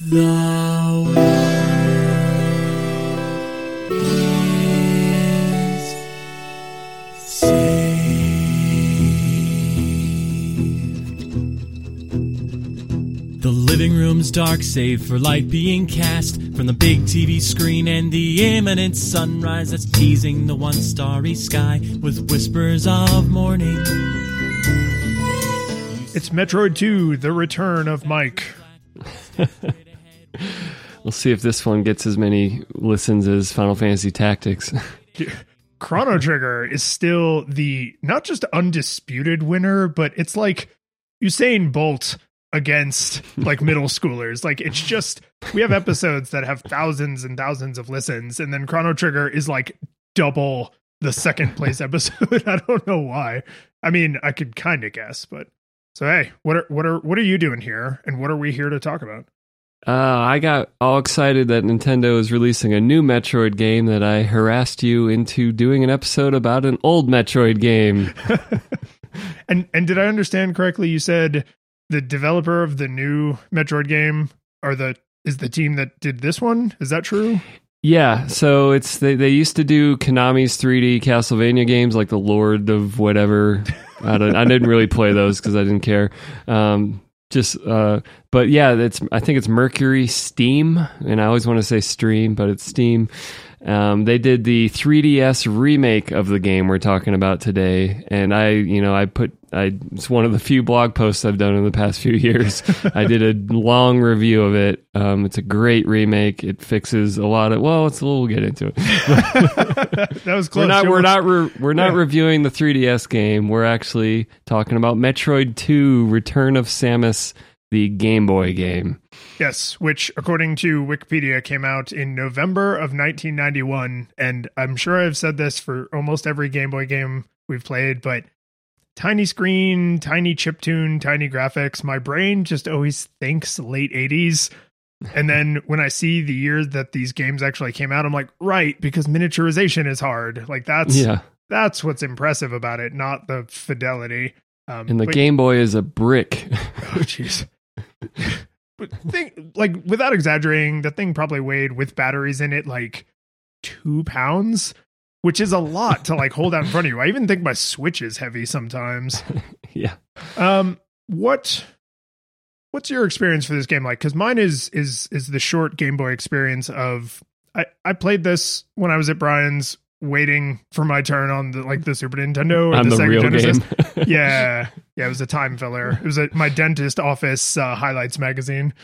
The world is safe. The living room's dark, save for light being cast from the big TV screen and the imminent sunrise that's teasing the one starry sky with whispers of morning. It's Metroid 2, The Return of Mike. We'll see if this one gets as many listens as Final Fantasy Tactics. Chrono Trigger is still the not just undisputed winner, but it's like Usain Bolt against like middle schoolers. Like it's just we have episodes that have thousands and thousands of listens, and then Chrono Trigger is like double the second place episode. I don't know why. I mean, I could kind of guess, but so hey, what are what are what are you doing here, and what are we here to talk about? Uh, I got all excited that Nintendo is releasing a new Metroid game that I harassed you into doing an episode about an old Metroid game. and and did I understand correctly? You said the developer of the new Metroid game or the is the team that did this one. Is that true? Yeah, so it's they, they used to do Konami's 3D Castlevania games like the Lord of whatever. I, don't, I didn't really play those because I didn't care. Um, just uh, but yeah, it's I think it's Mercury Steam, and I always want to say Stream, but it's Steam. Um, they did the 3DS remake of the game we're talking about today, and I, you know, I put, I it's one of the few blog posts I've done in the past few years. I did a long review of it. Um, it's a great remake. It fixes a lot of. Well, it's a little. We'll get into it. that was close. We're not. We're not. Re, we're not yeah. reviewing the 3DS game. We're actually talking about Metroid 2: Return of Samus, the Game Boy game. Yes, which according to Wikipedia came out in November of 1991 and I'm sure I've said this for almost every Game Boy game we've played, but tiny screen, tiny chip tune, tiny graphics, my brain just always thinks late 80s. And then when I see the year that these games actually came out, I'm like, right, because miniaturization is hard. Like that's yeah. that's what's impressive about it, not the fidelity. Um, and the but, Game Boy is a brick. oh jeez. but think like without exaggerating, the thing probably weighed with batteries in it like two pounds, which is a lot to like hold out in front of you. I even think my Switch is heavy sometimes. yeah. Um. What What's your experience for this game like? Because mine is is is the short Game Boy experience of I I played this when I was at Brian's waiting for my turn on the like the Super Nintendo or on the, the Sega Genesis. yeah, yeah, it was a time filler. It was at my dentist office uh, highlights magazine.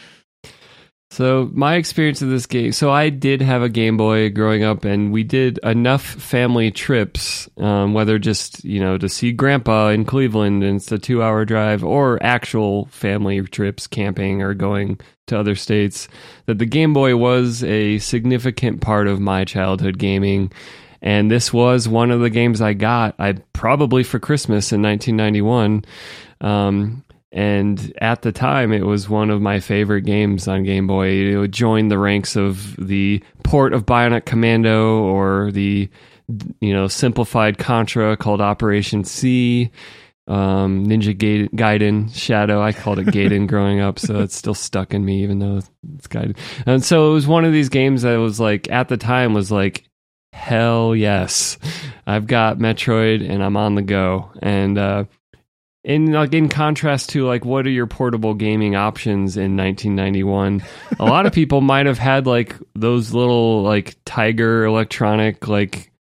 So my experience of this game. So I did have a Game Boy growing up, and we did enough family trips, um, whether just you know to see Grandpa in Cleveland, and it's a two-hour drive, or actual family trips, camping or going to other states. That the Game Boy was a significant part of my childhood gaming and this was one of the games I got, I probably for Christmas in 1991. Um, and at the time, it was one of my favorite games on Game Boy. It joined the ranks of the port of Bionic Commando or the you know simplified Contra called Operation C um, Ninja Gaiden Shadow. I called it Gaiden growing up, so it's still stuck in me, even though it's Gaiden. And so it was one of these games that was like at the time was like hell yes, I've got Metroid and I'm on the go. And uh, in like in contrast to like what are your portable gaming options in 1991, a lot of people might have had like those little like Tiger electronic like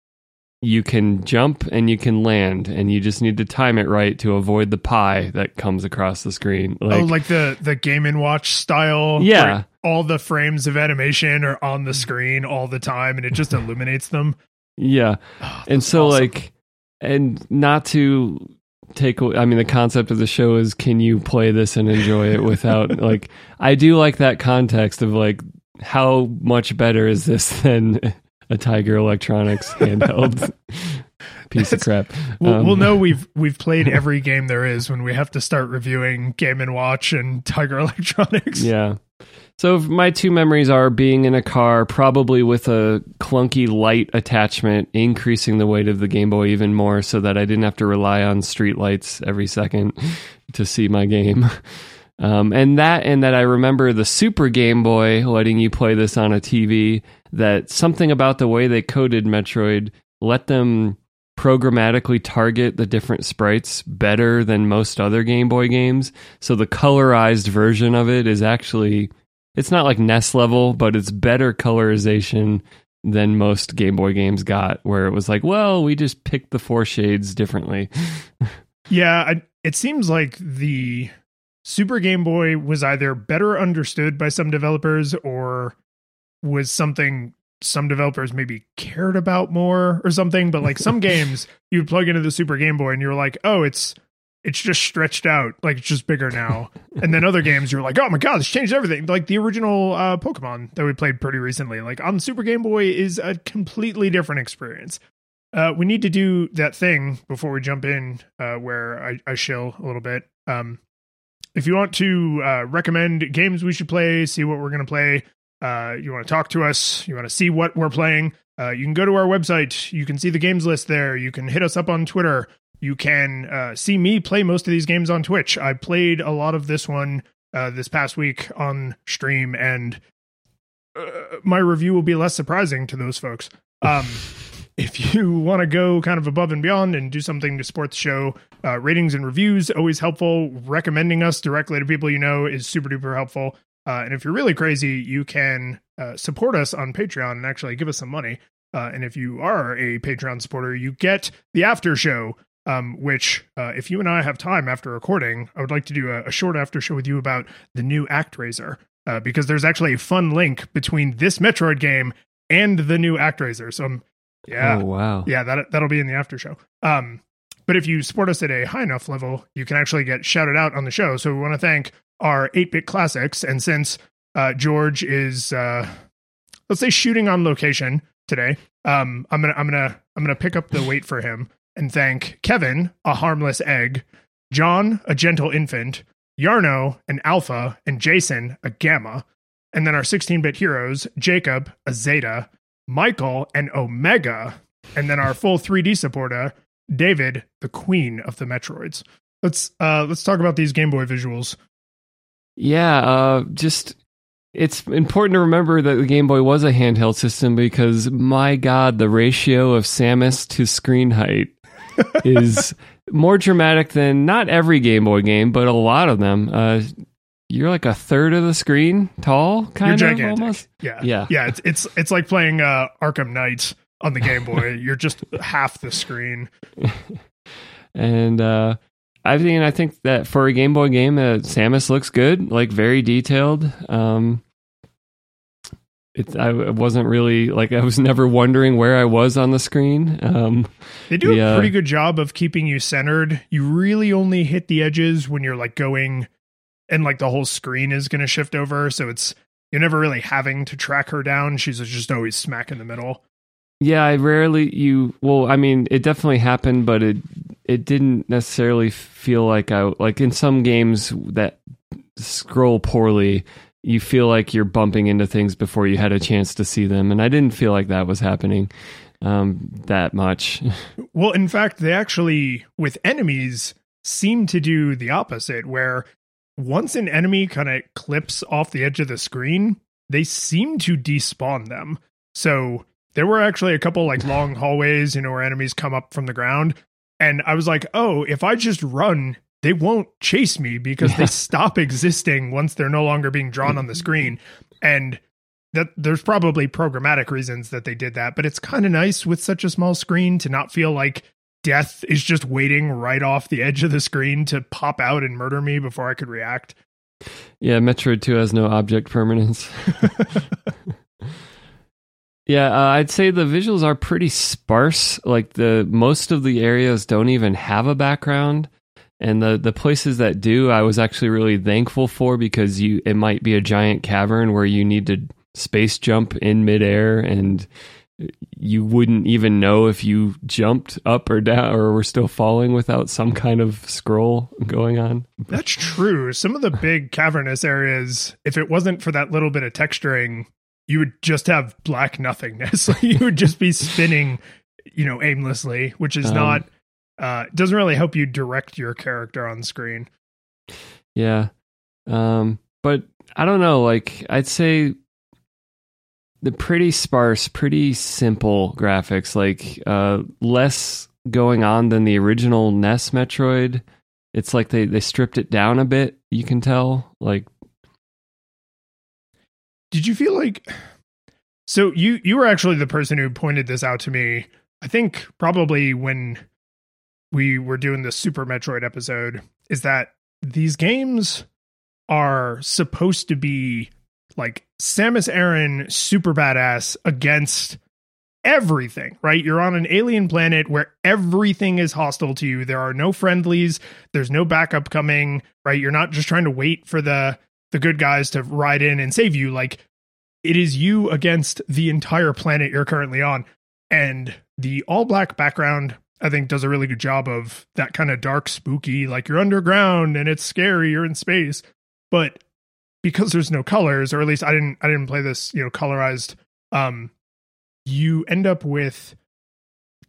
you can jump and you can land and you just need to time it right to avoid the pie that comes across the screen. Oh, like, oh like the the game and watch style? Yeah. All the frames of animation are on the screen all the time and it just illuminates them? Yeah. Oh, and so awesome. like and not to take i mean the concept of the show is can you play this and enjoy it without like i do like that context of like how much better is this than a Tiger Electronics handheld piece of crap. We'll, um, we'll, know we've we've played every game there is when we have to start reviewing Game and Watch and Tiger Electronics. Yeah. So my two memories are being in a car, probably with a clunky light attachment, increasing the weight of the Game Boy even more, so that I didn't have to rely on street lights every second to see my game. Um, and that and that I remember the Super Game Boy letting you play this on a TV. That something about the way they coded Metroid let them programmatically target the different sprites better than most other Game Boy games. So the colorized version of it is actually it's not like NES level, but it's better colorization than most Game Boy games got, where it was like, well, we just picked the four shades differently. yeah, I, it seems like the Super Game Boy was either better understood by some developers or was something some developers maybe cared about more or something. But like some games, you plug into the Super Game Boy and you're like, oh, it's it's just stretched out, like it's just bigger now. and then other games, you're like, oh my god, this changed everything. Like the original uh, Pokemon that we played pretty recently, like on Super Game Boy, is a completely different experience. Uh, we need to do that thing before we jump in, uh, where I, I shill a little bit. Um, if you want to uh, recommend games we should play, see what we're going to play, uh, you want to talk to us, you want to see what we're playing, uh, you can go to our website. You can see the games list there. You can hit us up on Twitter. You can uh, see me play most of these games on Twitch. I played a lot of this one uh, this past week on stream, and uh, my review will be less surprising to those folks. Um, if you want to go kind of above and beyond and do something to support the show, uh, ratings and reviews always helpful. Recommending us directly to people you know is super duper helpful. Uh, and if you're really crazy, you can uh, support us on Patreon and actually give us some money. Uh, and if you are a Patreon supporter, you get the after show um, which, uh, if you and I have time after recording, I would like to do a, a short after show with you about the new ActRaiser, uh, because there's actually a fun link between this Metroid game and the new ActRaiser. So, I'm, yeah, oh, wow, yeah, that that'll be in the after show. Um, but if you support us at a high enough level, you can actually get shouted out on the show. So we want to thank our 8-bit classics, and since uh, George is, uh, let's say, shooting on location today, um, I'm gonna I'm gonna I'm gonna pick up the weight for him and thank Kevin, a harmless egg, John, a gentle infant, Yarno, an alpha, and Jason, a gamma. And then our 16 bit heroes, Jacob, a zeta, Michael, an omega. And then our full 3D supporter, David, the queen of the Metroids. Let's uh let's talk about these Game Boy visuals. Yeah, uh just it's important to remember that the Game Boy was a handheld system because my god, the ratio of Samus to screen height is more dramatic than not every Game Boy game, but a lot of them. Uh, you're like a third of the screen tall, kind you're of gigantic. almost. Yeah, yeah, yeah. It's it's it's like playing uh, Arkham Knight on the Game Boy. you're just half the screen. and uh, I mean, I think that for a Game Boy game, uh, Samus looks good, like very detailed. Um, it, I wasn't really like I was never wondering where I was on the screen. Um, they do the, a pretty uh, good job of keeping you centered. You really only hit the edges when you're like going, and like the whole screen is going to shift over. So it's you're never really having to track her down. She's just always smack in the middle. Yeah, I rarely you. Well, I mean, it definitely happened, but it it didn't necessarily feel like I like in some games that scroll poorly you feel like you're bumping into things before you had a chance to see them. And I didn't feel like that was happening um, that much. well, in fact, they actually, with enemies, seem to do the opposite, where once an enemy kind of clips off the edge of the screen, they seem to despawn them. So there were actually a couple like long hallways, you know, where enemies come up from the ground. And I was like, oh, if I just run they won't chase me because yeah. they stop existing once they're no longer being drawn on the screen. And that there's probably programmatic reasons that they did that, but it's kind of nice with such a small screen to not feel like death is just waiting right off the edge of the screen to pop out and murder me before I could react. Yeah, Metroid 2 has no object permanence. yeah, uh, I'd say the visuals are pretty sparse. Like the most of the areas don't even have a background and the the places that do i was actually really thankful for because you it might be a giant cavern where you need to space jump in midair and you wouldn't even know if you jumped up or down or were still falling without some kind of scroll going on. That's true. Some of the big cavernous areas, if it wasn't for that little bit of texturing, you would just have black nothingness. you would just be spinning, you know, aimlessly, which is um, not uh, it doesn't really help you direct your character on screen. Yeah. Um, but I don't know. Like I'd say the pretty sparse, pretty simple graphics, like uh, less going on than the original NES Metroid. It's like they they stripped it down a bit. You can tell. Like, did you feel like? So you you were actually the person who pointed this out to me. I think probably when we were doing the Super Metroid episode is that these games are supposed to be like Samus Aran super badass against everything, right? You're on an alien planet where everything is hostile to you. There are no friendlies, there's no backup coming, right? You're not just trying to wait for the the good guys to ride in and save you. Like it is you against the entire planet you're currently on. And the all black background I think does a really good job of that kind of dark spooky like you're underground and it's scary, you're in space. But because there's no colors, or at least I didn't I didn't play this, you know, colorized. Um, you end up with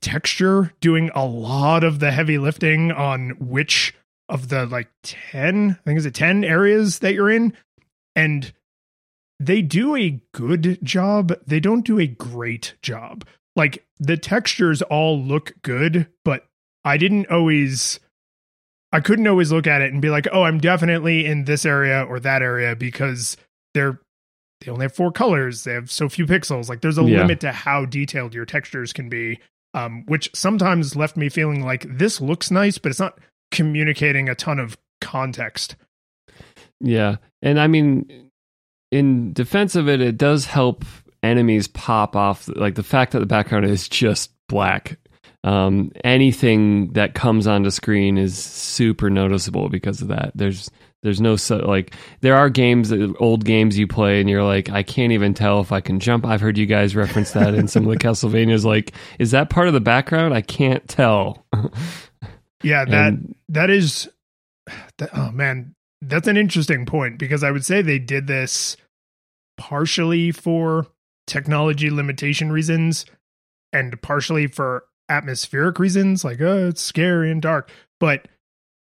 texture doing a lot of the heavy lifting on which of the like 10 i think is it 10 areas that you're in and they do a good job they don't do a great job like the textures all look good but i didn't always I couldn't always look at it and be like, "Oh, I'm definitely in this area or that area" because they're they only have four colors. They have so few pixels. Like there's a yeah. limit to how detailed your textures can be, um, which sometimes left me feeling like this looks nice, but it's not communicating a ton of context. Yeah, and I mean, in defense of it, it does help enemies pop off. Like the fact that the background is just black um, anything that comes onto screen is super noticeable because of that. There's there's no so like there are games old games you play and you're like I can't even tell if I can jump. I've heard you guys reference that in some of the Castlevanias. Like, is that part of the background? I can't tell. yeah, that and, that is. That, oh man, that's an interesting point because I would say they did this partially for technology limitation reasons and partially for atmospheric reasons, like, oh, it's scary and dark. But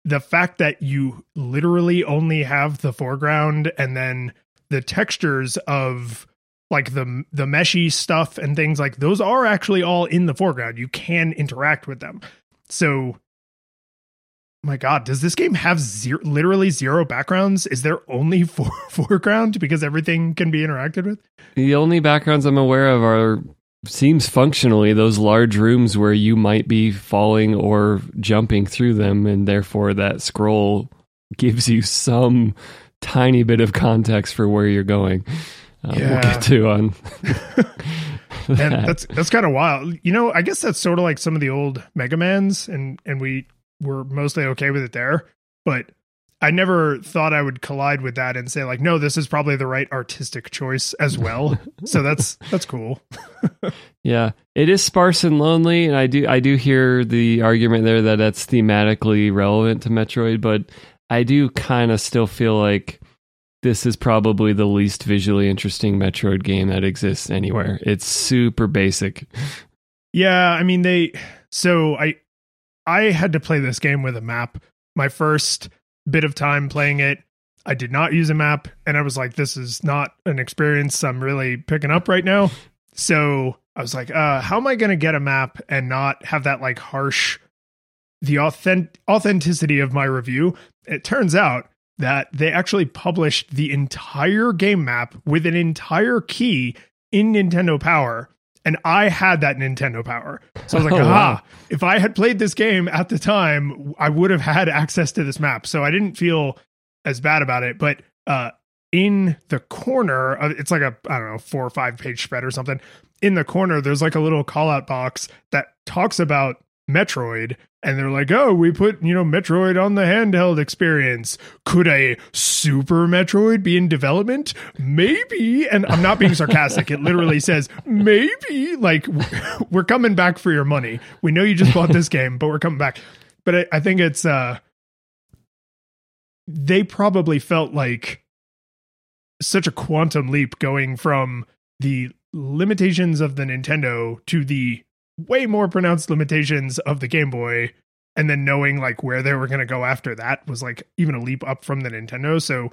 the fact that you literally only have the foreground and then the textures of like the the meshy stuff and things like those are actually all in the foreground. You can interact with them. So my god, does this game have zero literally zero backgrounds? Is there only four foreground because everything can be interacted with? The only backgrounds I'm aware of are seems functionally those large rooms where you might be falling or jumping through them and therefore that scroll gives you some tiny bit of context for where you're going uh, yeah. we'll get to on that. and that's that's kind of wild you know i guess that's sort of like some of the old mega mans and and we were mostly okay with it there but I never thought I would collide with that and say like, no, this is probably the right artistic choice as well. so that's that's cool. yeah, it is sparse and lonely, and I do I do hear the argument there that that's thematically relevant to Metroid, but I do kind of still feel like this is probably the least visually interesting Metroid game that exists anywhere. It's super basic. Yeah, I mean they so I I had to play this game with a map. My first bit of time playing it. I did not use a map, and I was like, this is not an experience I'm really picking up right now. So I was like, uh, how am I going to get a map and not have that like harsh, the authentic authenticity of my review? It turns out that they actually published the entire game map with an entire key in Nintendo Power and I had that Nintendo Power. So I was like, oh, aha, wow. if I had played this game at the time, I would have had access to this map. So I didn't feel as bad about it. But uh, in the corner, of, it's like a, I don't know, four or five page spread or something. In the corner, there's like a little call out box that talks about Metroid and they're like, "Oh, we put, you know, Metroid on the handheld experience. Could a Super Metroid be in development? Maybe." And I'm not being sarcastic. it literally says, "Maybe." Like we're coming back for your money. We know you just bought this game, but we're coming back. But I, I think it's uh they probably felt like such a quantum leap going from the limitations of the Nintendo to the way more pronounced limitations of the Game Boy and then knowing like where they were going to go after that was like even a leap up from the Nintendo. So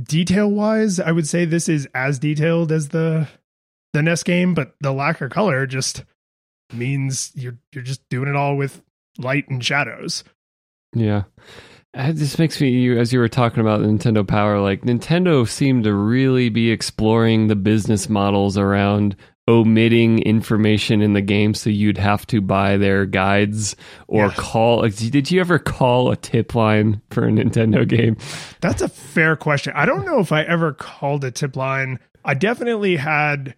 detail wise, I would say this is as detailed as the the NES game, but the lack of color just means you're you're just doing it all with light and shadows. Yeah. Uh, it just makes me, as you were talking about Nintendo Power, like Nintendo seemed to really be exploring the business models around omitting information in the game so you'd have to buy their guides or Yeah. call. Like, did you ever call a tip line for a Nintendo game? That's a fair question. I don't know if I ever called a tip line. I definitely had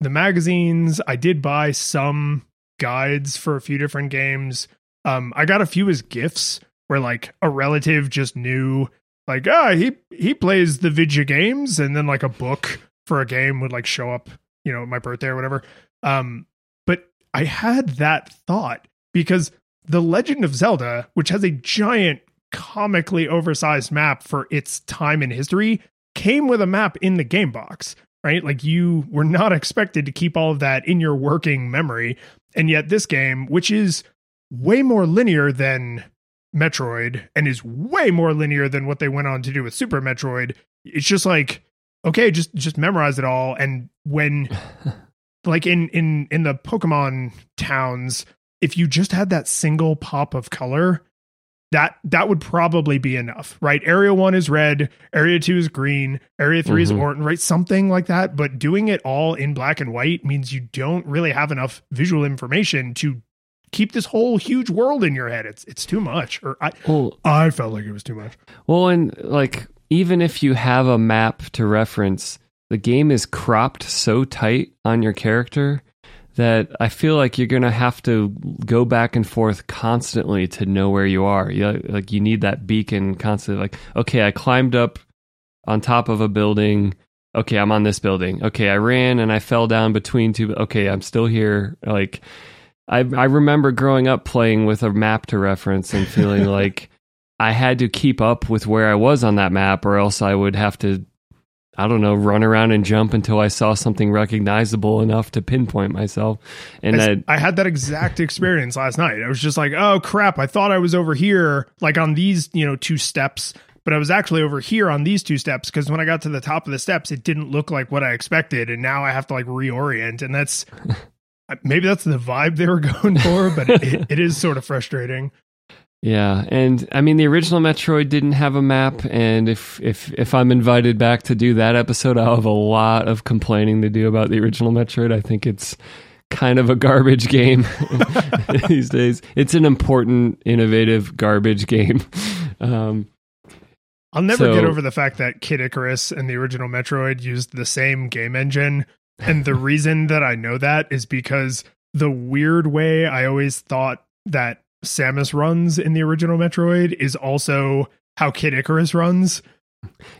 the magazines. I did buy some guides for a few different games. Um, I got a few as gifts where like a relative just knew like, ah, he he plays the video games, and then like a book for a game would like show up, you know, my birthday or whatever. Um, but I had that thought because the Legend of Zelda, which has a giant comically oversized map for its time in history came with a map in the game box, right? Like you were not expected to keep all of that in your working memory. And yet this game, which is way more linear than Metroid and is way more linear than what they went on to do with Super Metroid, it's just like okay, just just memorize it all and when like in in in the Pokemon towns, if you just had that single pop of color, that that would probably be enough, right? Area one is red, area two is green, area 3 is Mhm. orange, right? Something like that. But doing it all in black and white means you don't really have enough visual information to keep this whole huge world in your head. It's it's too much. Or I Well, I felt like it was too much. Well, and like even if you have a map to reference, the game is cropped so tight on your character that I feel like you're gonna have to go back and forth constantly to know where you are. You, like you need that beacon constantly. Like, okay, I climbed up on top of a building. Okay, I'm on this building. Okay, I ran and I fell down between two. Okay, I'm still here. Like, I I remember growing up playing with a map to reference and feeling like I had to keep up with where I was on that map, or else I would have to, I don't know, run around and jump until I saw something recognizable enough to pinpoint myself. And I, I had that exact experience last night. I was just like, oh crap, I thought I was over here, like on these, you know, two steps, but I was actually over here on these two steps because when I got to the top of the steps, it didn't look like what I expected. And now I have to like reorient. And that's maybe that's the vibe they were going for, but it, it is sort of frustrating. Yeah, and I mean the original Metroid didn't have a map, and if if if I'm invited back to do that episode, I'll have a lot of complaining to do about the original Metroid. I think it's kind of a garbage game these days. It's an important, innovative garbage game. Um, I'll never So- get over the fact that Kid Icarus and the original Metroid used the same game engine. And the reason that I know that is because the weird way I always thought that Samus runs in the original Metroid is also how Kid Icarus runs.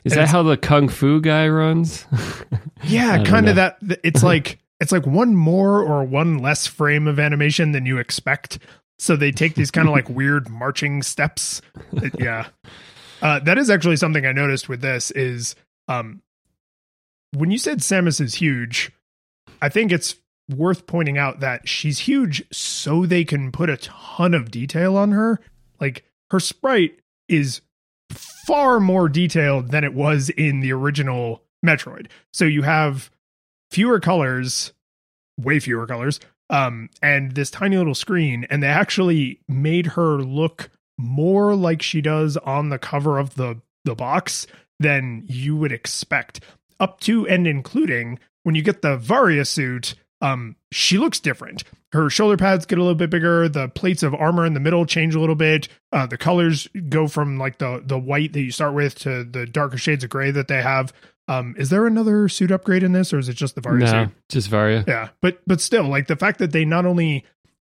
is And that how the kung fu guy runs? Yeah, kind of that. It's like it's like one more or one less frame of animation than you expect. So they take these kind of like weird marching steps. Yeah, uh, that is actually something I noticed with this is um, when you said Samus is huge. I think it's worth pointing out that she's huge so they can put a ton of detail on her. Like her sprite is far more detailed than it was in the original Metroid. So you have fewer colors, way fewer colors, um, and this tiny little screen, and they actually made her look more like she does on the cover of the the box than you would expect. Up to and including when you get the Varia suit, um, she looks different. Her shoulder pads get a little bit bigger. The plates of armor in the middle change a little bit. Uh, the colors go from like the the white that you start with to the darker shades of gray that they have. Um, is there another suit upgrade in this, or is it just the Varia no, suit? just Varia. Yeah, but but still, like the fact that they not only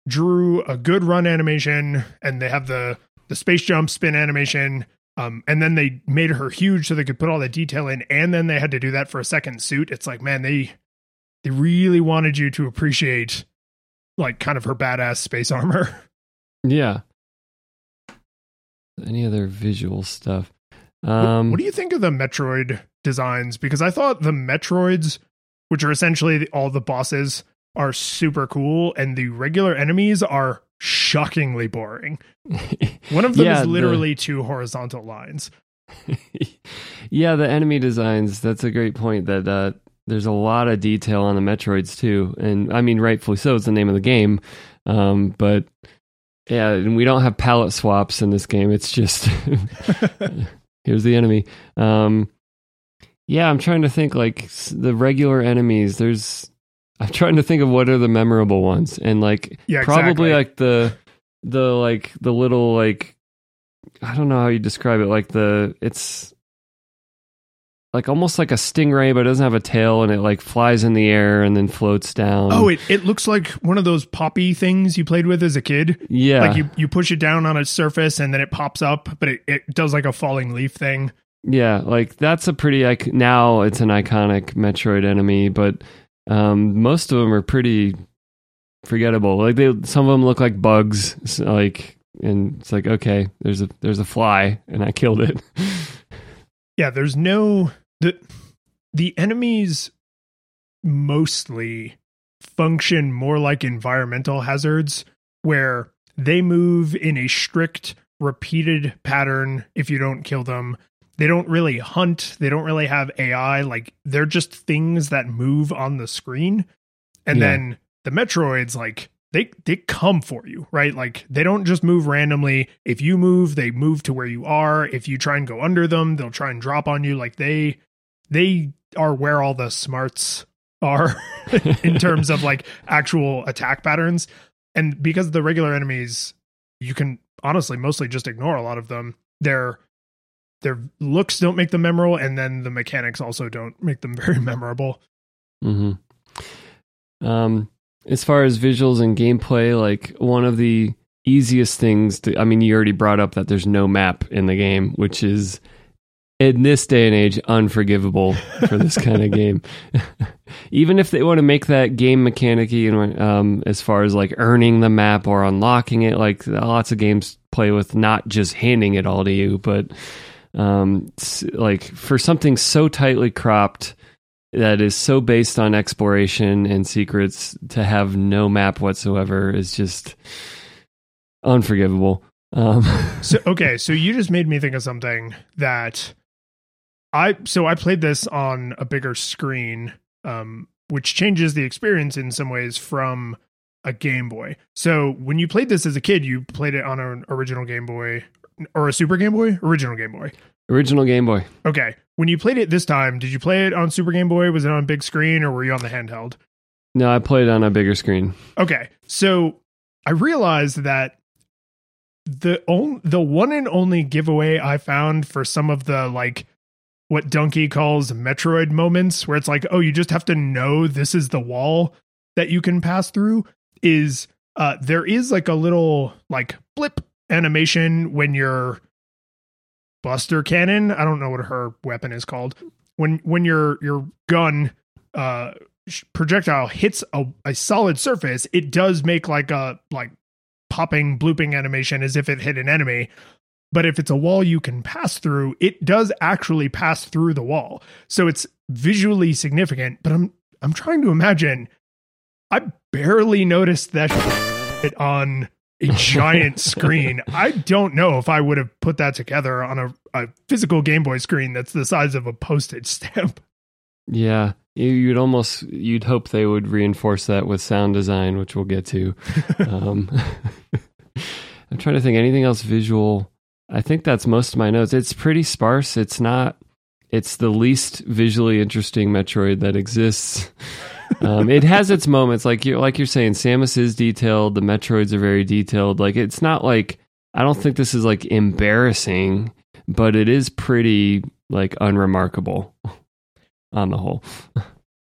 drew a good run animation and they have the the space jump spin animation, um, and then they made her huge so they could put all that detail in, and then they had to do that for a second suit. It's like, man, they they really wanted you to appreciate like kind of her badass space armor. Yeah. Any other visual stuff? What- Um, what, do you think of the Metroid designs? Because I thought the Metroids, which are essentially the, all the bosses, are super cool, and the regular enemies are shockingly boring. One of them Yeah, is the- literally two horizontal lines. yeah, the enemy designs, that's a great point that uh, there's a lot of detail on the Metroids too. And I mean, rightfully so, it's the name of the game. Um, but yeah, and we don't have palette swaps in this game. It's just here's the enemy. Um, yeah, I'm trying to think like the regular enemies. There's, I'm trying to think of what are the memorable ones, and like Yeah, probably exactly. like the the like the little like I don't know how you describe it. Like the it's like almost like a stingray, but it doesn't have a tail, and it like flies in the air and then floats down. Oh, it, it looks like one of those poppy things you played with as a kid. yeah, Like you, you push it down on a surface and then it pops up, but it, it does like a falling leaf thing. Yeah, like that's a pretty ic- now it's an iconic Metroid enemy, but um, most of them are pretty forgettable. Like they, some of them look like bugs, s- like, and it's like okay, there's a there's a fly, and I killed it. Yeah, there's no the the enemies mostly function more like environmental hazards where they move in a strict repeated pattern if you don't kill them. They don't really hunt, they don't really have AI, like they're just things that move on the screen. And Yeah. then the Metroids like they they come for you, right? Like they don't just move randomly. If you move, they move to where you are. If you try and go under them, they'll try and drop on you. Like they they are where all the smarts are in terms of like actual attack patterns. And because the regular enemies, you can honestly mostly just ignore a lot of them. Their their looks don't make them memorable, and then the mechanics also don't make them very memorable. Mm-hmm. Um, as far as visuals and gameplay, like one of the easiest things to, I mean, you already brought up that there's no map in the game, which is in this day and age unforgivable for this kind of game. Even if they want to make that game mechanic and um, as far as like earning the map or unlocking it, like lots of games play with not just handing it all to you, but um, like for something so tightly cropped that is so based on exploration and secrets to have no map whatsoever is just unforgivable. Um, so okay, so you just made me think of something that I so I played this on a bigger screen, um, which changes the experience in some ways from a Game Boy. So when you played this as a kid, you played it on an original Game Boy or a Super Game Boy, original Game Boy. original Game Boy. Okay, when you played it this time, did you play it on Super Game Boy? Was it on big screen or were you on the handheld? No, I played on a bigger screen. Okay, so I realized that the only the one and only giveaway I found for some of the like what Donkey calls Metroid moments, where it's like, oh, you just have to know this is the wall that you can pass through, is uh, there is like a little like blip animation when your Buster Cannon, I don't know what her weapon is called, when when your your gun uh projectile hits a, a solid surface, it does make like a like popping blooping animation as if it hit an enemy. But if it's a wall you can pass through, it does actually pass through the wall. So it's visually significant. But I'm I'm trying to imagine. I barely noticed that on a giant screen. I don't know if I would have put that together on a, a physical Game Boy screen that's the size of a postage stamp. Yeah, you, you'd almost you'd hope they would reinforce that with sound design, which we'll get to. um, I'm trying to think anything else visual. I think that's most of my notes. It's pretty sparse. It's not. It's the least visually interesting Metroid that exists. Um, it has its moments, like you like you're saying. Samus is detailed. The Metroids are very detailed. Like it's not like I don't think this is like embarrassing, but it is pretty like unremarkable on the whole.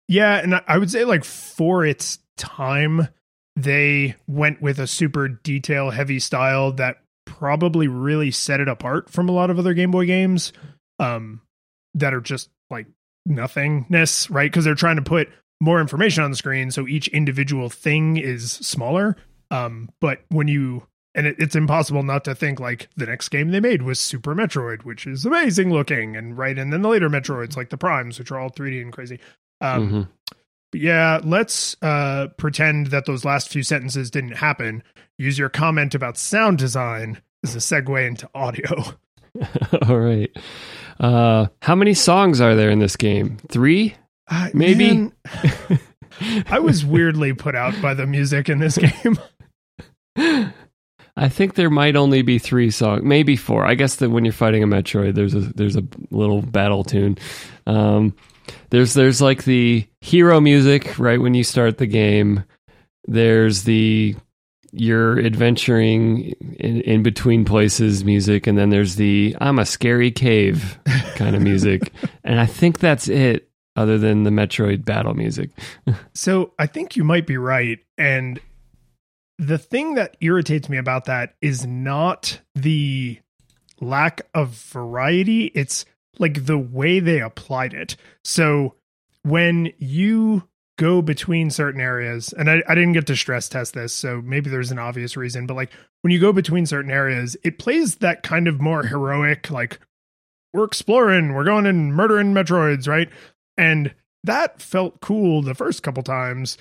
Yeah, and I- would say like for its time, they went with a super detail heavy style that probably really set it apart from a lot of other Game Boy games um that are just like nothingness, right? Because they're trying to put more information on the screen so each individual thing is smaller. Um, but when you and it, it's impossible not to think like the next game they made was Super Metroid, which is amazing looking, and right, and then the later Metroids like the Primes, which are all 3D and crazy. Um, Mhm. but yeah, let's uh, pretend that those last few sentences didn't happen. Use your comment about sound design as a segue into audio. All right. Uh, how many songs are there in this game? Three? Uh, Maybe. man, I was weirdly put out by the music in this game. I think there might only be three songs, maybe four. I guess that when you're fighting a Metroid, there's a there's a little battle tune. Um, there's there's like the hero music right when you start the game. There's the you're adventuring in, in between places music, and then there's the I'm a scary cave kind of music, and I think that's it. Other than the Metroid battle music, So I think you might be right. And the thing that irritates me about that is not the lack of variety, it's like the way they applied it. So when you go between certain areas, and I, I didn't get to stress test this, so maybe there's an obvious reason, but like when you go between certain areas, it plays that kind of more heroic, like we're exploring, we're going and murdering Metroids, right? And that felt cool the first couple times.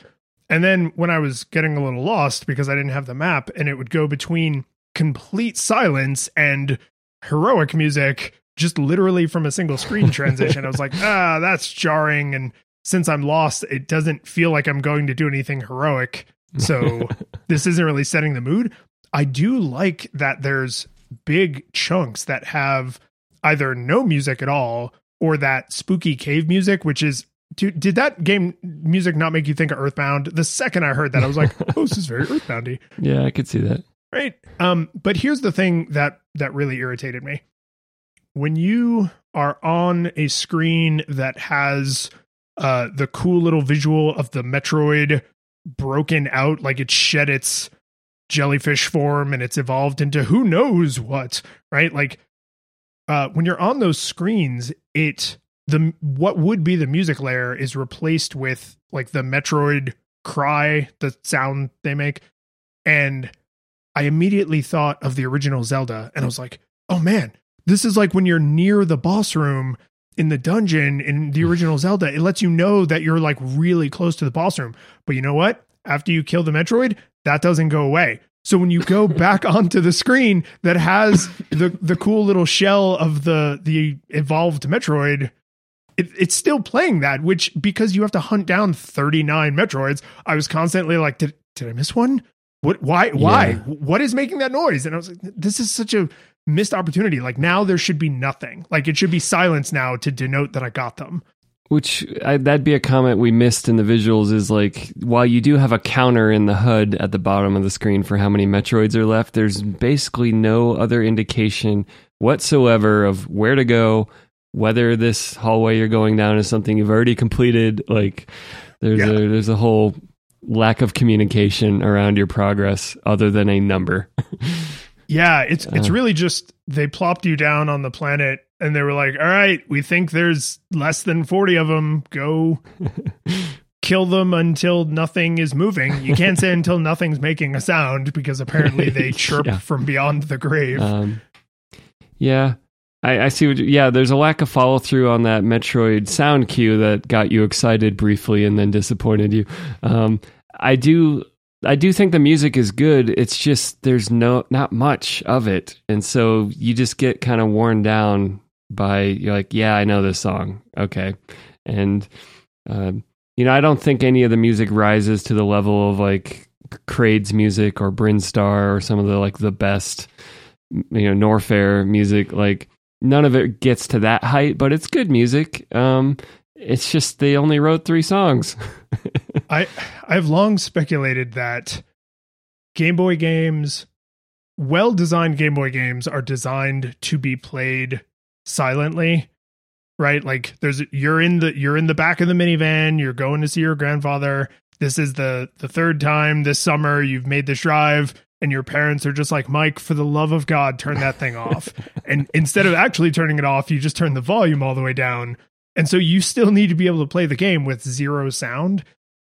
And then when I was getting a little lost because I didn't have the map and it would go between complete silence and heroic music just literally from a single screen transition, I was like, ah, that's jarring. And since I'm lost, it doesn't feel like I'm going to do anything heroic. So this isn't really setting the mood. I do like that there's big chunks that have either no music at all or that spooky cave music, which is Dude, did that game music not make you think of Earthbound? The second I heard that, I was like, "Oh, this is very Earthboundy." yeah, I could see that. Right. Um, but here's the thing that that really irritated me. When you are on a screen that has uh the cool little visual of the Metroid broken out, like it shed its jellyfish form and it's evolved into who knows what, right? Like uh when you're on those screens, it the what would be the music layer is replaced with like the Metroid cry, the sound they make. And I immediately thought of the original Zelda and I was like, "Oh man, this is like when you're near the boss room in the dungeon in the original Zelda. It lets you know that you're like really close to the boss room. But you know what? After you kill the Metroid, that doesn't go away. So when you go back onto the screen that has the the cool little shell of the the evolved Metroid, it, it's still playing that. Which because you have to hunt down thirty nine Metroids, I was constantly like, did did I miss one? What? Why? Why? Yeah. What is making that noise? And I was like, this is such a missed opportunity. Like now there should be nothing. Like it should be silence now to denote that I got them. Which I, that'd be a comment we missed in the visuals is like while you do have a counter in the HUD at the bottom of the screen for how many Metroids are left, there's basically no other indication whatsoever of where to go, whether this hallway you're going down is something you've already completed. Like there's Yeah. a there's a whole lack of communication around your progress other than a number. Yeah, it's it's Uh. really just they plopped you down on the planet and they were like, "All right, we think there's less than 40 of them. Go kill them until nothing is moving." You can't say until nothing's making a sound because apparently they chirp Yeah. from beyond the grave. Um, yeah, I, I see. What you, yeah, there's a lack of follow through on that Metroid sound cue that got you excited briefly and then disappointed you. Um, I do. I do think the music is good. It's just there's no not much of it, and so you just get kind of worn down by you're like, yeah, I know this song, okay, and um, you know I don't think any of the music rises to the level of like Kraid's music or Brinstar or some of the like the best you know Norfair music. Like none of it gets to that height but it's good music. Um it's just they only wrote 3 songs. I I've long speculated that Game Boy games, well designed Game Boy games, are designed to be played silently. Right? Like there's you're in the you're in the back of the minivan, you're going to see your grandfather. This is the the third time this summer you've made this drive and your parents are just like, Mike, for the love of God, turn that thing off. and instead of actually turning it off, you just turn the volume all the way down. And so you still need to be able to play the game with zero sound.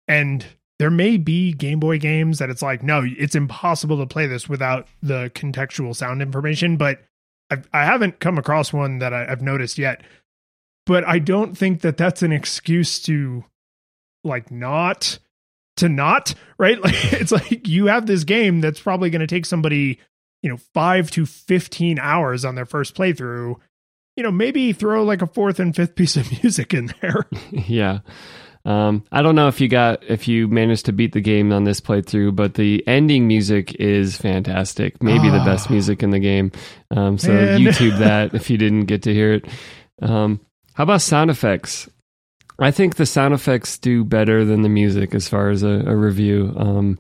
And there may be Game Boy games that it's like, no, it's impossible to play this without the contextual sound information. But I've, I haven't come across one that I, I've noticed yet. But I don't think that that's an excuse to like not to not right like it's like you have this game that's probably going to take somebody you know, five to 15 hours on their first playthrough, you know, maybe throw like a fourth and fifth piece of music in there. yeah. Um, I don't know if you got if you managed to beat the game on this playthrough, but the ending music is fantastic. Maybe the best Ah. music in the game. Um, so Man. YouTube that if you didn't get to hear it. Um, how about sound effects? I think the sound effects do better than the music as far as a, a review. Um,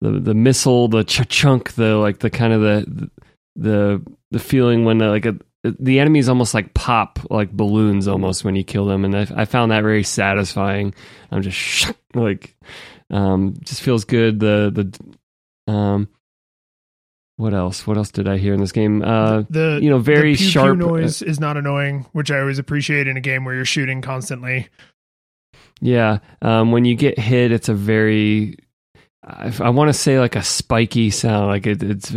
the the missile, the ch- chunk, the like the kind of the the the feeling when uh, like a the enemies almost like pop like balloons almost when you kill them, and I, I found that very satisfying. I'm just like, um, just feels good. The the um, what else? What else did I hear in this game? Uh, the you know, very the pew-pew sharp- noise is not annoying, which I always appreciate in a game where you're shooting constantly. Yeah, um, when you get hit, it's a very I, I want to say like a spiky sound. Like it, it's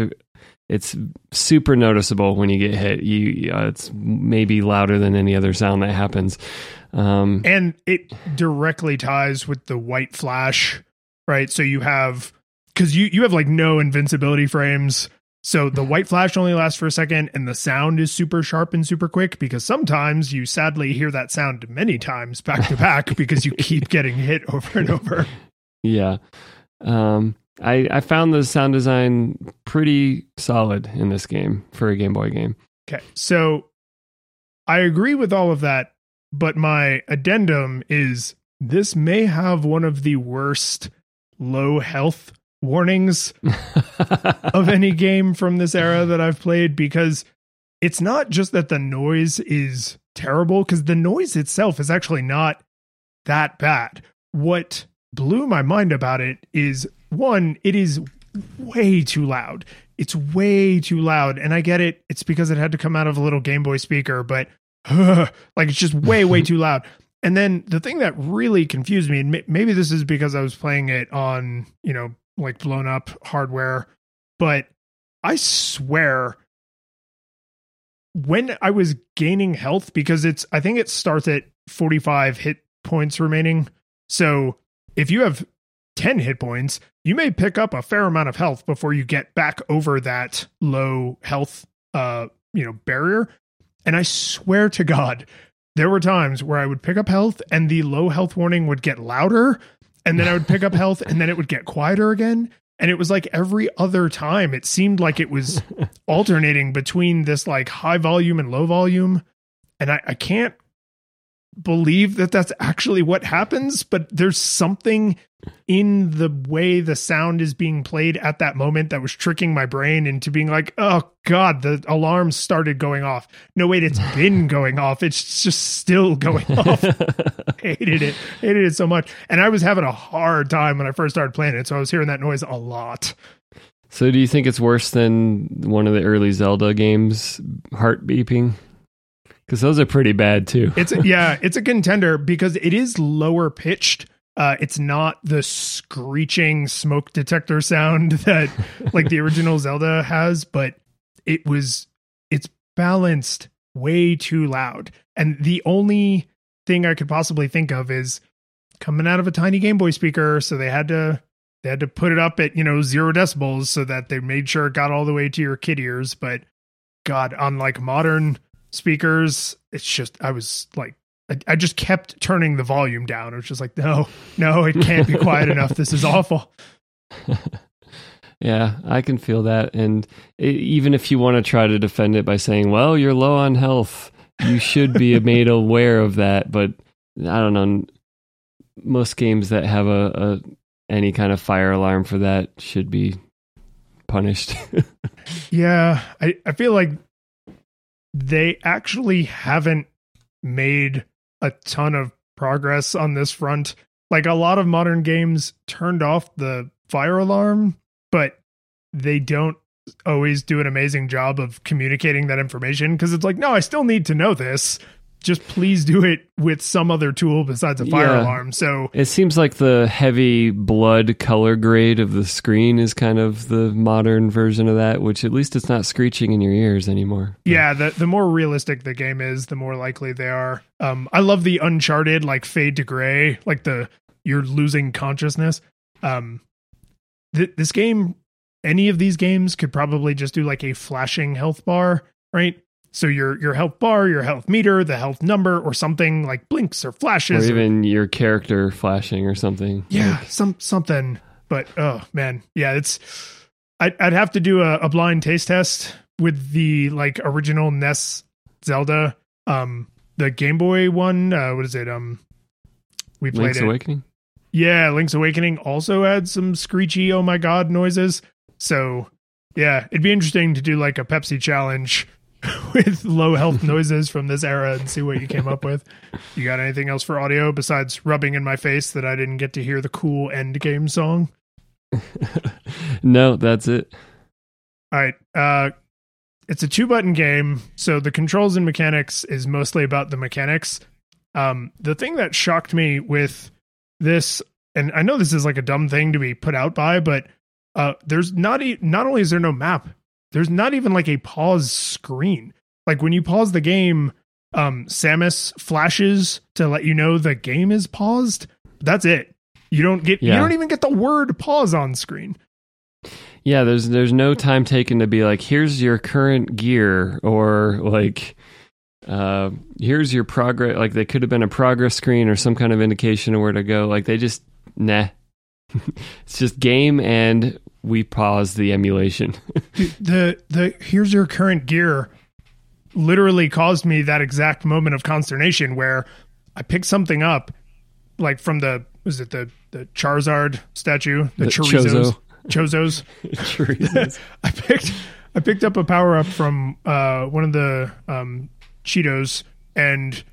it's super noticeable when you get hit. You uh, it's maybe louder than any other sound that happens. Um, And it directly ties with the white flash, right? So you have because you you have like no invincibility frames. So the white flash only lasts for a second, and the sound is super sharp and super quick because sometimes you sadly hear that sound many times back to back because you keep getting hit over and over. yeah, um, I I found the sound design pretty solid in this game for a Game Boy game. Okay. So I agree with all of that, but my addendum is this may have one of the worst low health warnings of any game from this era that I've played because it's not just that the noise is terrible, because the noise itself is actually not that bad. What blew my mind about it is one, it is way too loud. It's way too loud. And I get it. It's because it had to come out of a little Game Boy speaker, but like it's just way, way too loud. And then the thing that really confused me, and maybe this is because I was playing it on, you know, like blown up hardware, but I swear when I was gaining health, because it's, I think it starts at 45 hit points remaining. So if you have 10 hit points, you may pick up a fair amount of health before you get back over that low health, uh, you know, barrier. And I swear to God, there were times where I would pick up health and the low health warning would get louder. And then I would pick up health and then it would get quieter again. And it was like every other time, it seemed like it was alternating between this like high volume and low volume. And I, I can't believe that that's actually what happens, but there's something in the way the sound is being played at that moment that was tricking my brain into being like, oh God, the alarm started going off. No, wait, it's been going off. It's just still going off. hated it. Hated it so much. And I was having a hard time when I first started playing it. So I was hearing that noise a lot. so, do you think it's worse than one of the early Zelda games, heart beeping? Because those are pretty bad too. It's yeah, it's a contender because it is lower pitched. Uh, it's not the screeching smoke detector sound that like the original Zelda has, but it was it's balanced way too loud. And the only thing I could possibly think of is coming out of a tiny Game Boy speaker, so they had to they had to put it up at, you know, zero decibels so that they made sure it got all the way to your kid ears. But God, unlike modern speakers, it's just I was like I, I just kept turning the volume down. It was just like, no, no, it can't be quiet enough. This is awful. Yeah, I can feel that. And i even if you want to try to defend it by saying, well, you're low on health, you should be made aware of that. But I don't know. Most games that have a, a any kind of fire alarm for that should be punished. Yeah, I, I feel like they actually haven't made a ton of progress on this front. Like a lot of modern games turned off the fire alarm, but they don't always do an amazing job of communicating that information because it's like, no, I still need to know this. Just please do it with some other tool besides a fire Yeah. alarm. So it seems like the heavy blood color grade of the screen is kind of the modern version of that, which at least it's not screeching in your ears anymore. Yeah, the the more realistic the game is, the more likely they are. Um, I love the Uncharted like fade to gray, like the you're losing consciousness. Um, th- this game any of these games could probably just do like a flashing health bar, right? So your your health bar, your health meter, the health number, or something like blinks or flashes, or even your character flashing or something. yeah, Like, some something. But oh man, yeah, it's. I'd, I'd have to do a, a blind taste test with the like original NES Zelda, um, the Game Boy one. Uh, what is it? Um, we played it. Link's it. Awakening. Yeah, Link's Awakening also had some screechy "Oh my god" noises. So yeah, it'd be interesting to do like a Pepsi challenge with low health noises from this era and see what you came up with. You got anything else for audio besides rubbing in my face that I didn't get to hear the cool end game song? no, that's it. All right. Uh it's a two button game, so the controls and mechanics is mostly about the mechanics. Um the thing that shocked me with this and I know this is like a dumb thing to be put out by, but uh there's not e- not only is there no map, there's not even like a pause screen. Like when you pause the game, um Samus flashes to let you know the game is paused. That's it. You don't get you don't even get the word pause on screen. Yeah, there's there's no time taken to be like, here's your current gear, or like, uh, here's your progress. Like, they could have been a progress screen or some kind of indication of where to go. Like, they just nah. it's just game, and we pause the emulation. The the here's your current gear literally caused me that exact moment of consternation where I picked something up like from the was it the the Charizard statue the, The chorizos Chozo. chozos. I picked I picked up a power up from uh one of the um Cheetos and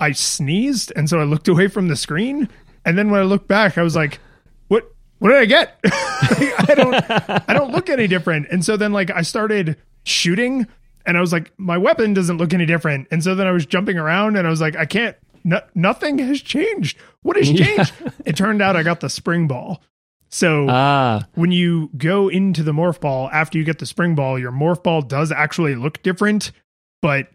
I sneezed and so I looked away from the screen and then when I looked back I was like what did I get? I don't I don't look any different. And so then like I started shooting and I was like my weapon doesn't look any different. And so then I was jumping around and I was like I can't no, nothing has changed. What has Yeah. changed? It turned out I got the spring ball. So ah, when you go into the morph ball after you get the spring ball, your morph ball does actually look different, but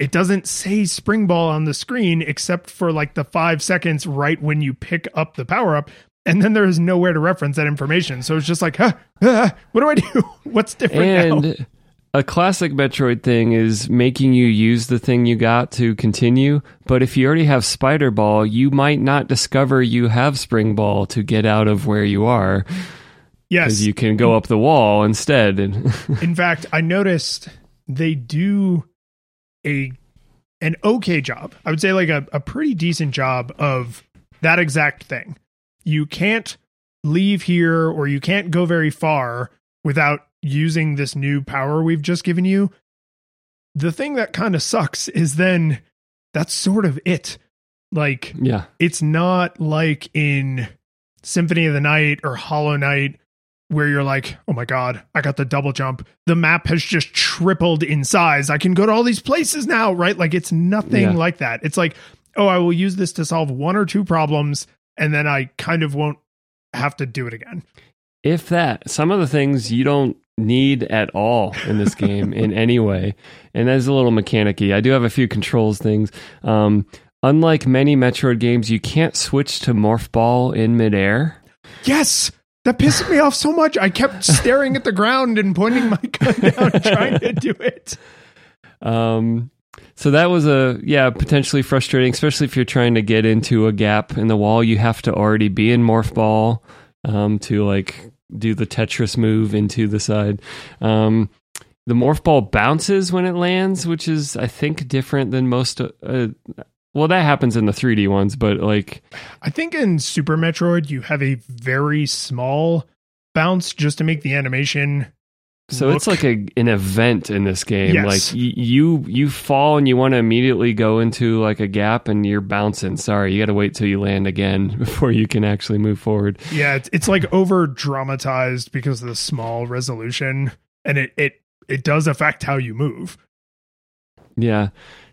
it doesn't say spring ball on the screen except for like the five seconds right when you pick up the power up. And then there is nowhere to reference that information. So it's just like, huh, ah, what do I do? What's different now? and a classic Metroid thing is making you use the thing you got to continue. But if you already have Spider Ball, you might not discover you have Spring Ball to get out of where you are Yes. you can go up the wall instead. In fact, I noticed they do a an okay job. I would say like a, a pretty decent job of that exact thing. You can't leave here or you can't go very far without using this new power we've just given you. The thing that kind of sucks is then that's sort of it. Like yeah, it's not like in Symphony of the Night or Hollow Knight where you're like, oh my god, I got the double jump. The map has just tripled in size. I can go to all these places now, right? Like it's nothing Yeah. like that. It's like, oh, I will use this to solve one or two problems and then I kind of won't have to do it again. if that, some of the things you don't need at all in this game in any way. And that's a little mechanicy. I do have a few controls things. Um, unlike many Metroid games, you can't switch to Morph Ball in midair. Yes. That pissed me off so much. I kept staring at the ground and pointing my gun down, trying to do it. Um, so that was a yeah potentially frustrating, especially if you're trying to get into a gap in the wall. You have to already be in morph ball um, to like do the Tetris move into the side. Um, the morph ball bounces when it lands, which is I think different than most. Uh, well, that happens in the 3D ones, but like I think in Super Metroid you have a very small bounce just to make the animation. So it's like a an event in this game. Yes. Like y- you you fall and you want to immediately go into like a gap and you're bouncing. Sorry, you got to wait till you land again before you can actually move forward. yeah, it's, it's like over dramatized because of the small resolution, and it it it does affect how you move. Yeah.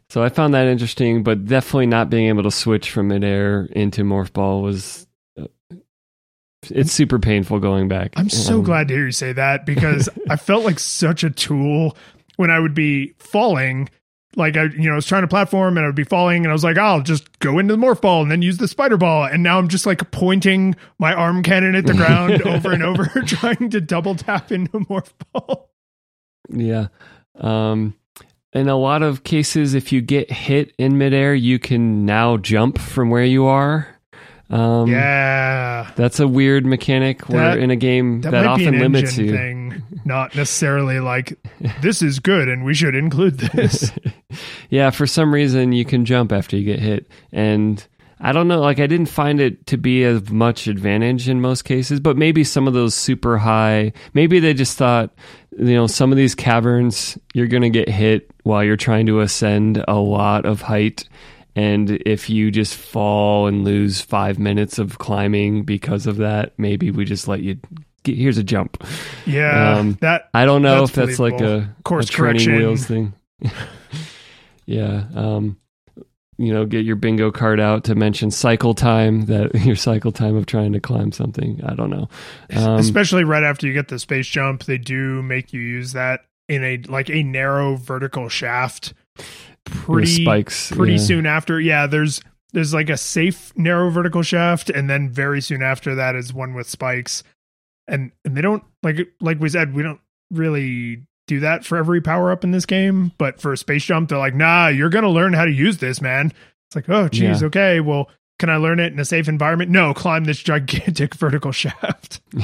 So I found that interesting, but definitely not being able to switch from midair into morph ball was it's super painful going back. I'm so Um, glad to hear you say that because I felt like such a tool when I would be falling like I, you know, I was trying to platform and I would be falling, and I was like, I'll just go into the morph ball and then use the spider ball, and now I'm just like pointing my arm cannon at the ground over and over, trying to double tap into morph ball. Yeah. Um, in a lot of cases, if you get hit in midair, you can now jump from where you are. Um, yeah, that's a weird mechanic where That- in a game that, that, often limits you. thing, not necessarily like this is good and we should include this. yeah, for some reason you can jump after you get hit, and I don't know. Like I didn't find it to be as much advantage in most cases, but maybe some of those super high. Maybe they just thought, you know, some of these caverns you're going to get hit while you're trying to ascend a lot of height. And if you just fall and lose five minutes of climbing because of that, maybe we just let you. Get, here's a jump. Yeah, Um, that I don't know That's if that's like a, Course a training correction. wheels thing. yeah. Um, you know, get your bingo card out to mention cycle time, that your cycle time of trying to climb something. I don't know. Um, especially right after you get the space jump, they do make you use that in a like a narrow vertical shaft. Pretty spikes. pretty yeah. soon after. Yeah, there's there's like a safe narrow vertical shaft, and then very soon after that is one with spikes. And and they don't like like we said, we don't really do that for every power up in this game. But for a space jump, they're like, nah, you're gonna learn how to use this, man. It's like, oh geez, Yeah. okay, well, can I learn it in a safe environment? No, climb this gigantic vertical shaft.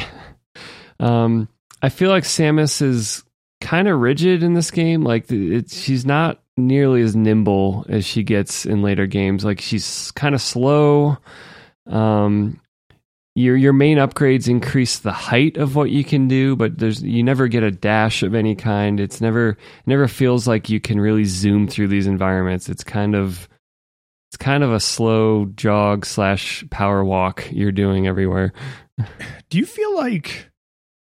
Um, I feel like Samus is kind of rigid in this game. Like she's not nearly as nimble as she gets in later games. Like she's kind of slow. Um, your your main upgrades increase the height of what you can do, but there's you never get a dash of any kind. It's never never feels like you can really zoom through these environments. It's kind of it's kind of a slow jog slash power walk you're doing everywhere. Do you feel like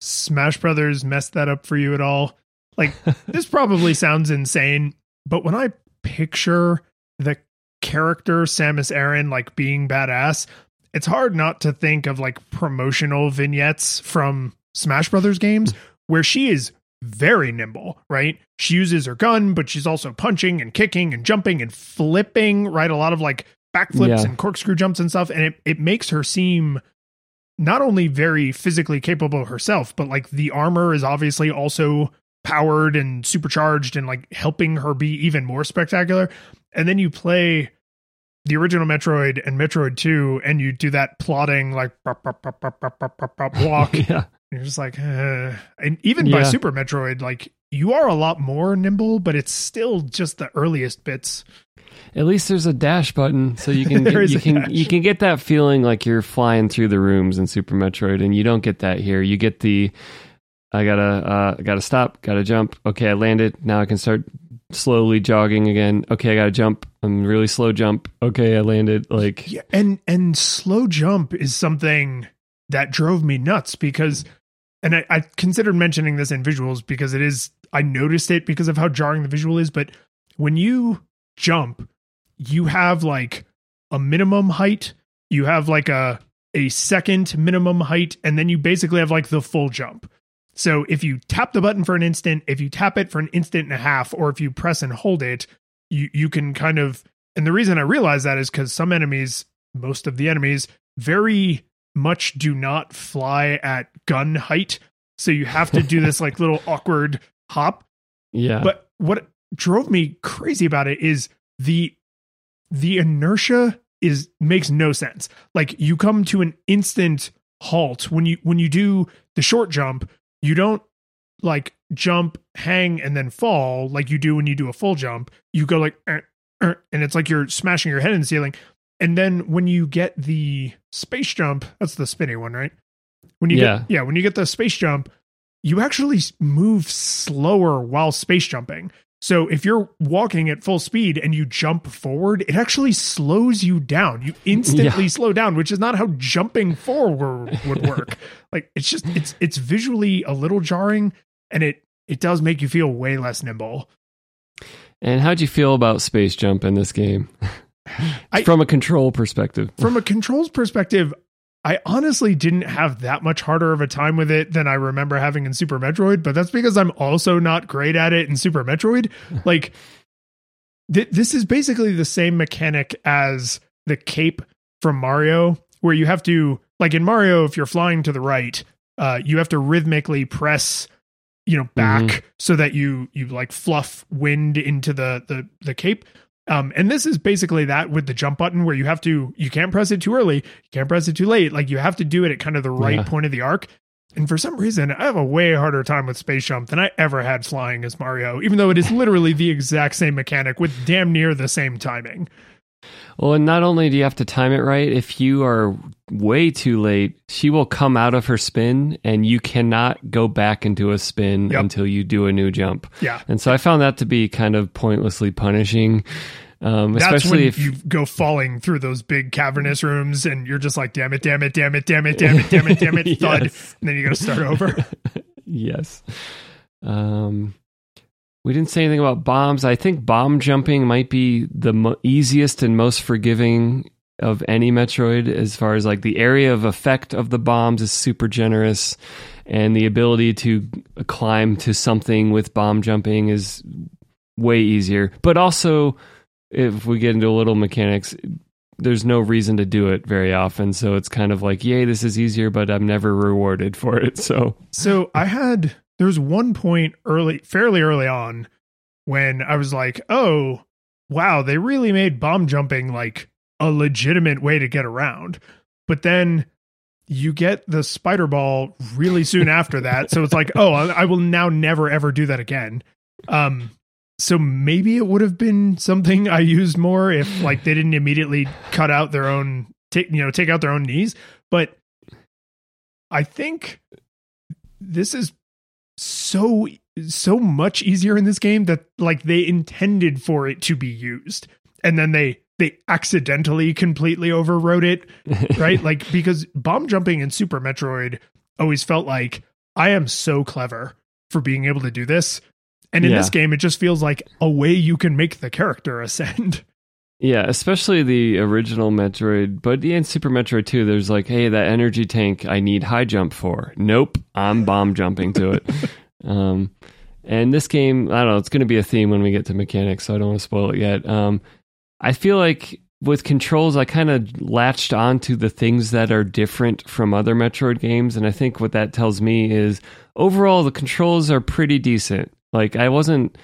Smash Brothers messed that up for you at all? Like, this probably sounds insane, but when I picture the character Samus Aran like being badass, it's hard not to think of like promotional vignettes from Smash Brothers games where she is very nimble, right? She uses her gun, but she's also punching and kicking and jumping and flipping, right? A lot of like backflips Yeah. and corkscrew jumps and stuff. And it, it makes her seem not only very physically capable herself, but like the armor is obviously also powered and supercharged and like helping her be even more spectacular. And then you play the original Metroid and Metroid 2 and you do that plotting like bop, bop, bop, walk. yeah. You're just like, uh. and even yeah. by Super Metroid, like you are a lot more nimble, but it's still just the earliest bits. At least there's a dash button, so you can get, you can dash. you can get that feeling like you're flying through the rooms in Super Metroid, and you don't get that here. You get the I gotta uh, I gotta stop, gotta jump. Okay, I landed. Now I can start slowly jogging again. Okay, I gotta jump. I'm really slow jump. Okay, I landed. Like Yeah, and and slow jump is something that drove me nuts because, and I, I considered mentioning this in visuals because it is. I noticed it because of how jarring the visual is. But when you jump, you have like a minimum height. You have like a a second minimum height, and then you basically have like the full jump. So if you tap the button for an instant, if you tap it for an instant and a half, or if you press and hold it, you you can kind of and the reason I realize that is because some enemies, most of the enemies, very much do not fly at gun height. So you have to do this like little awkward hop. yeah, But what drove me crazy about it is the the inertia is makes no sense. Like you come to an instant halt when you when you do the short jump, you don't like jump, hang, and then fall like you do when you do a full jump. You go like "Er, er," and it's like you're smashing your head in the ceiling. And then when you get the space jump, that's the spinny one, right? When you Yeah. get yeah, when you get the space jump, you actually move slower while space jumping. So if you're walking at full speed and you jump forward, it actually slows you down. You instantly slow down, which is not how jumping forward would work. like it's just it's it's visually a little jarring and it it does make you feel way less nimble. and how'd you feel about space jump in this game I- from a control perspective? From a controls perspective, I honestly didn't have that much harder of a time with it than I remember having in Super Metroid, but that's because I'm also not great at it in Super Metroid. Like th- this is basically the same mechanic as the cape from Mario, where you have to like in Mario, if you're flying to the right, uh, you have to rhythmically press you know back Mhm. so that you you like fluff wind into the the the cape um and this is basically that with the jump button where you have to you can't press it too early you can't press it too late. Like you have to do it at kind of the right Yeah. point of the arc. And for some reason i have a way harder time with space jump than i ever had flying as mario even though it is literally the exact same mechanic with damn near the same timing Well, and not only do you have to time it right, if you are way too late, she will come out of her spin and you cannot go back into a spin Yep. until you do a new jump. yeah And so I found that to be kind of pointlessly punishing. Um, that's especially when if you go falling through those big cavernous rooms and you're just like damn it damn it damn it damn it damn it damn it damn it thud Yes. and then you gotta start over yes. Um, we didn't say anything about bombs. I think bomb jumping might be the mo- easiest and most forgiving of any Metroid as far as like the area of effect of the bombs is super generous and the ability to climb to something with bomb jumping is way easier. But also if we get into a little mechanics there's no reason to do it very often so it's kind of like yay this is easier but I'm never rewarded for it. So So I had there was one point early, fairly early on, when I was like, "Oh, wow, they really made bomb jumping like a legitimate way to get around." But then you get the spider ball really soon after that, so it's like, "Oh, I, will now never ever do that again." Um, so maybe it would have been something I used more if like they didn't immediately cut out their own, take you know, take out their own knees, but. I think this is so so much easier in this game that like they intended for it to be used. And then they they accidentally completely overwrote it right? Like because bomb jumping in super metroid always felt like i am so clever for being able to do this. And in Yeah. this game it just feels like a way you can make the character ascend Yeah, especially the original Metroid, but yeah, in Super Metroid 2, there's like, hey, that energy tank I need high jump for. Nope, I'm bomb jumping to it. um, and this game, I don't know, it's going to be a theme when we get to mechanics, so I don't want to spoil it yet. Um, I feel like with controls, I kind of latched onto the things that are different from other Metroid games, and I think what that tells me is overall the controls are pretty decent. Like I wasn't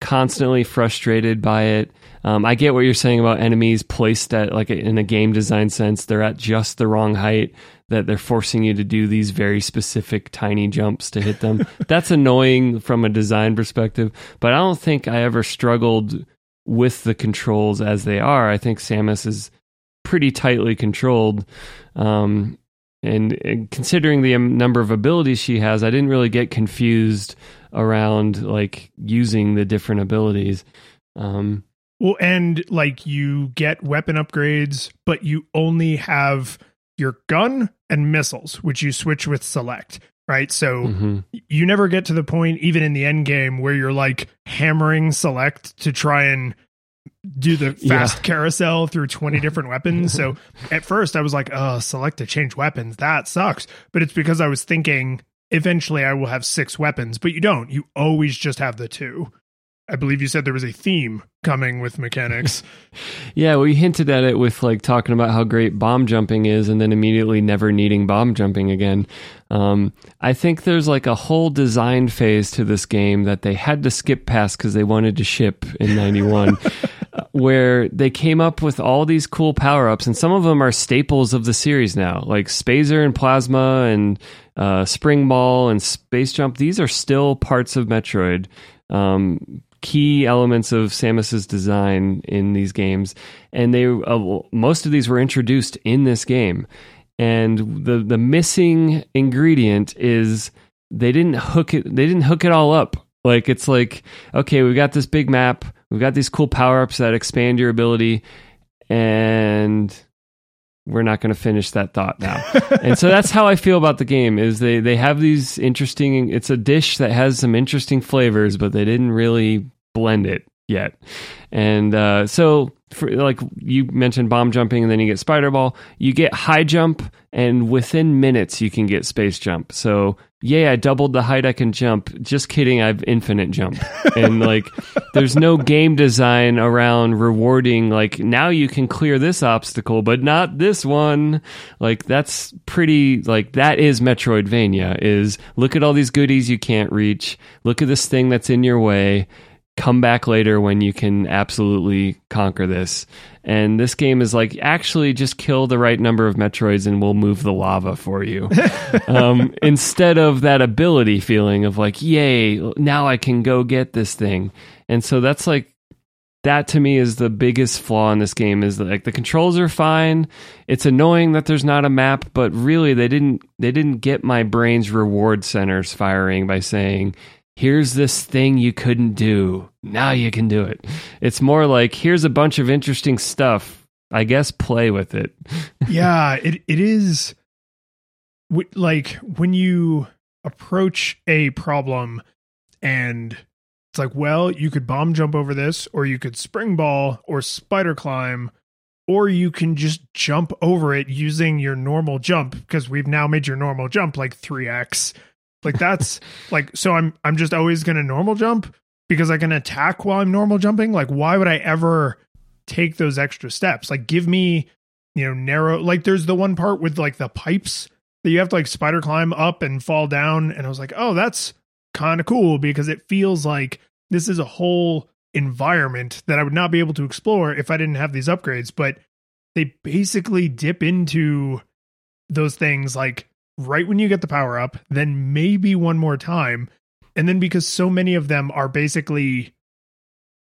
constantly frustrated by it. Um, I get what you're saying about enemies placed at like in a game design sense. They're at just the wrong height. That they're forcing you to do these very specific tiny jumps to hit them. That's annoying from a design perspective. But I don't think I ever struggled with the controls as they are. I think Samus is pretty tightly controlled. Um, and, and considering the um, number of abilities she has, I didn't really get confused around like using the different abilities. Um, Well, and like you get weapon upgrades, but you only have your gun and missiles, which you switch with select, right? So mhm. you never get to the point, even in the end game, where you're like hammering select to try and do the Yeah. fast carousel through 20 different weapons. So at first I was like, oh, select to change weapons. That sucks. But it's because I was thinking eventually I will have six weapons, but you don't. You always just have the two. I believe you said there was a theme coming with mechanics. Yeah, we hinted at it with like talking about how great bomb jumping is, and then immediately never needing bomb jumping again. Um, I think there's like a whole design phase to this game that they had to skip past because they wanted to ship in '91, where they came up with all these cool power ups, and some of them are staples of the series now, like Spazer and Plasma and uh, Spring Ball and Space Jump. These are still parts of Metroid. Um, key elements of Samus's design in these games, and they uh, most of these were introduced in this game. And the the missing ingredient is they didn't hook it. They didn't hook it all up. Like it's like okay, we've got this big map. We've got these cool power ups that expand your ability, and we're not going to finish that thought now. and so that's how I feel about the game. Is they they have these interesting. It's a dish that has some interesting flavors, but they didn't really blend it yet. And uh, so, for, like you mentioned, bomb jumping, and then you get spider ball. You get high jump, and within minutes you can get space jump. So yeah, I doubled the height I can jump. Just kidding, I've infinite jump. And like there's no game design around rewarding like now you can clear this obstacle but not this one. Like that's pretty like that is Metroidvania is look at all these goodies you can't reach. Look at this thing that's in your way. Come back later when you can absolutely conquer this. And this game is like actually just kill the right number of Metroids and we'll move the lava for you. um, instead of that ability feeling of like, yay, now I can go get this thing. And so that's like, that to me is the biggest flaw in this game is that like the controls are fine. It's annoying that there's not a map, but really they didn't they didn't get my brain's reward centers firing by saying, here's this thing you couldn't do. Now you can do it. It's more like here's a bunch of interesting stuff. I guess play with it. yeah, it it is like when you approach a problem and it's like, well, you could bomb jump over this or you could spring ball or spider climb or you can just jump over it using your normal jump because we've now made your normal jump like 3x like that's like so I'm I'm just always going to normal jump because I can attack while I'm normal jumping. Like why would I ever take those extra steps? Like give me, you know, narrow like there's the one part with like the pipes that you have to like spider climb up and fall down and I was like, "Oh, that's kind of cool because it feels like this is a whole environment that I would not be able to explore if I didn't have these upgrades." But they basically dip into those things like right when you get the power up, then maybe one more time. And then because so many of them are basically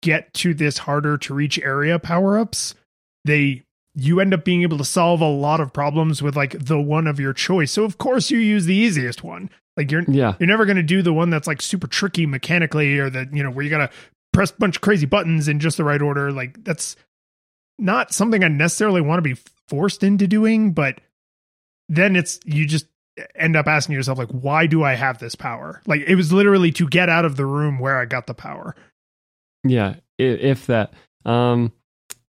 get to this harder to reach area power ups, they you end up being able to solve a lot of problems with like the one of your choice. So of course you use the easiest one. Like you're yeah. you're never going to do the one that's like super tricky mechanically or that, you know, where you got to press a bunch of crazy buttons in just the right order. Like that's not something I necessarily want to be forced into doing, but then it's you just end up asking yourself like why do i have this power like it was literally to get out of the room where i got the power yeah if that um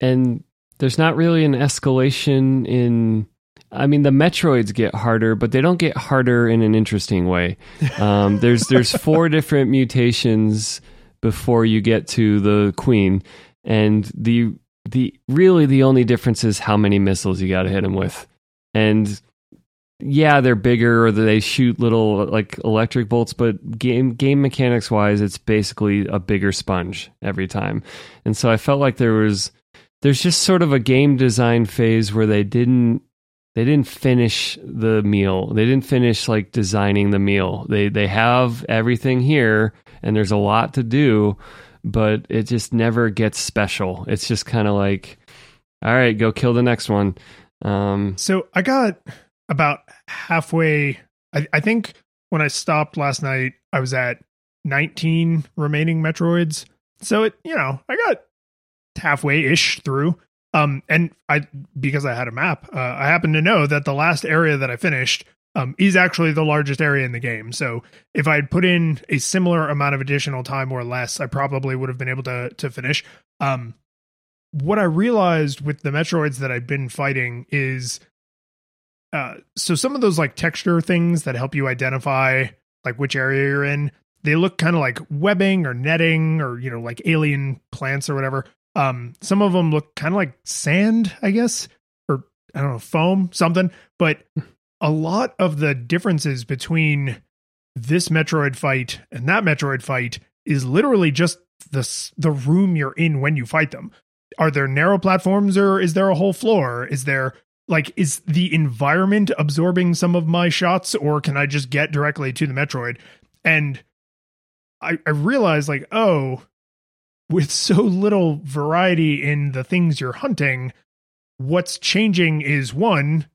and there's not really an escalation in I mean, the Metroids get harder, but they don't get harder in an interesting way. Um, there's there's four different mutations before you get to the Queen, and the the really the only difference is how many missiles you got to hit them with. And yeah, they're bigger or they shoot little like electric bolts, but game game mechanics wise, it's basically a bigger sponge every time. And so I felt like there was there's just sort of a game design phase where they didn't they didn't finish the meal. They didn't finish like designing the meal. They they have everything here and there's a lot to do, but it just never gets special. It's just kind of like all right, go kill the next one. Um So I got about halfway. I, I think when I stopped last night, I was at 19 remaining Metroids. So it, you know, I got halfway ish through. Um, and I, because I had a map, uh, I happen to know that the last area that I finished um, is actually the largest area in the game. So if I had put in a similar amount of additional time or less, I probably would have been able to to finish. Um, what I realized with the Metroids that I've been fighting is uh, so some of those like texture things that help you identify like which area you're in, they look kind of like webbing or netting or you know like alien plants or whatever. Um, some of them look kind of like sand, I guess, or I don't know, foam, something. But a lot of the differences between this Metroid fight and that Metroid fight is literally just the the room you're in when you fight them. Are there narrow platforms or is there a whole floor? Is there like is the environment absorbing some of my shots or can i just get directly to the metroid? And i i realized like oh with so little variety in the things you're hunting what's changing is one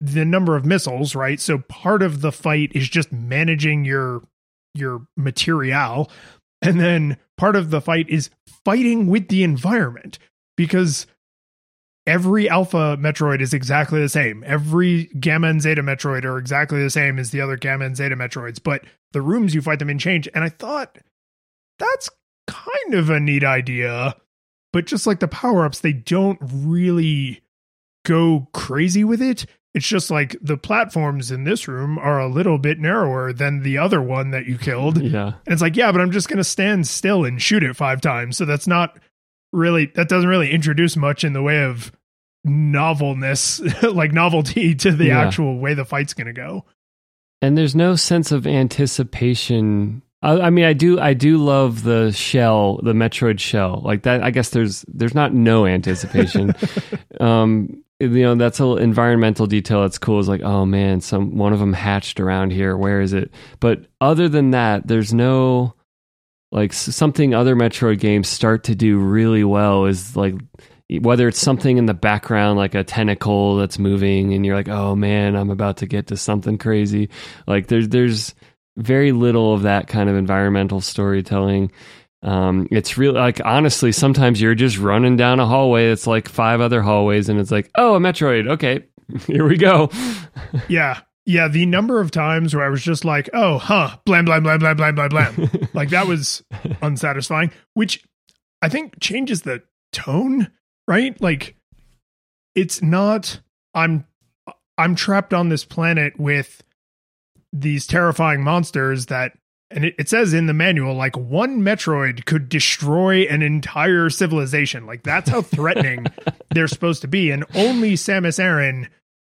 the number of missiles right? So part of the fight is just managing your your material. And then part of the fight is fighting with the environment because every alpha metroid is exactly the same every gamma and zeta metroid are exactly the same as the other gamma and zeta metroids but the rooms you fight them in change and i thought that's kind of a neat idea but just like the power-ups they don't really go crazy with it It's just like the platforms in this room are a little bit narrower than the other one that you killed. Yeah. And it's like, yeah, but I'm just going to stand still and shoot it five times. So that's not really, that doesn't really introduce much in the way of novelness, like novelty to the Yeah. actual way the fight's going to go. and there's no sense of anticipation. I, I mean i do i do love the shell the metroid shell. Like that i guess there's there's not no anticipation. Um you know that's a environmental detail that's cool. Is like oh man some one of them hatched around here. Where is it? But other than that there's no like something other metroid games start to do really well is like whether it's something in the background like a tentacle that's moving and you're like oh man i'm about to get to something crazy like there's there's very little of that kind of environmental storytelling um, it's real like honestly sometimes you're just running down a hallway it's like five other hallways and it's like oh a metroid okay here we go Yeah. Yeah. The number of times where I was just like, oh, huh, blam, blam, blam, blam, blam, blam, blam. like that was unsatisfying, which I think changes the tone, right? Like it's not, I'm, I'm trapped on this planet with these terrifying monsters that, and it, it says in the manual, like one Metroid could destroy an entire civilization. Like that's how threatening they're supposed to be. And only Samus Aran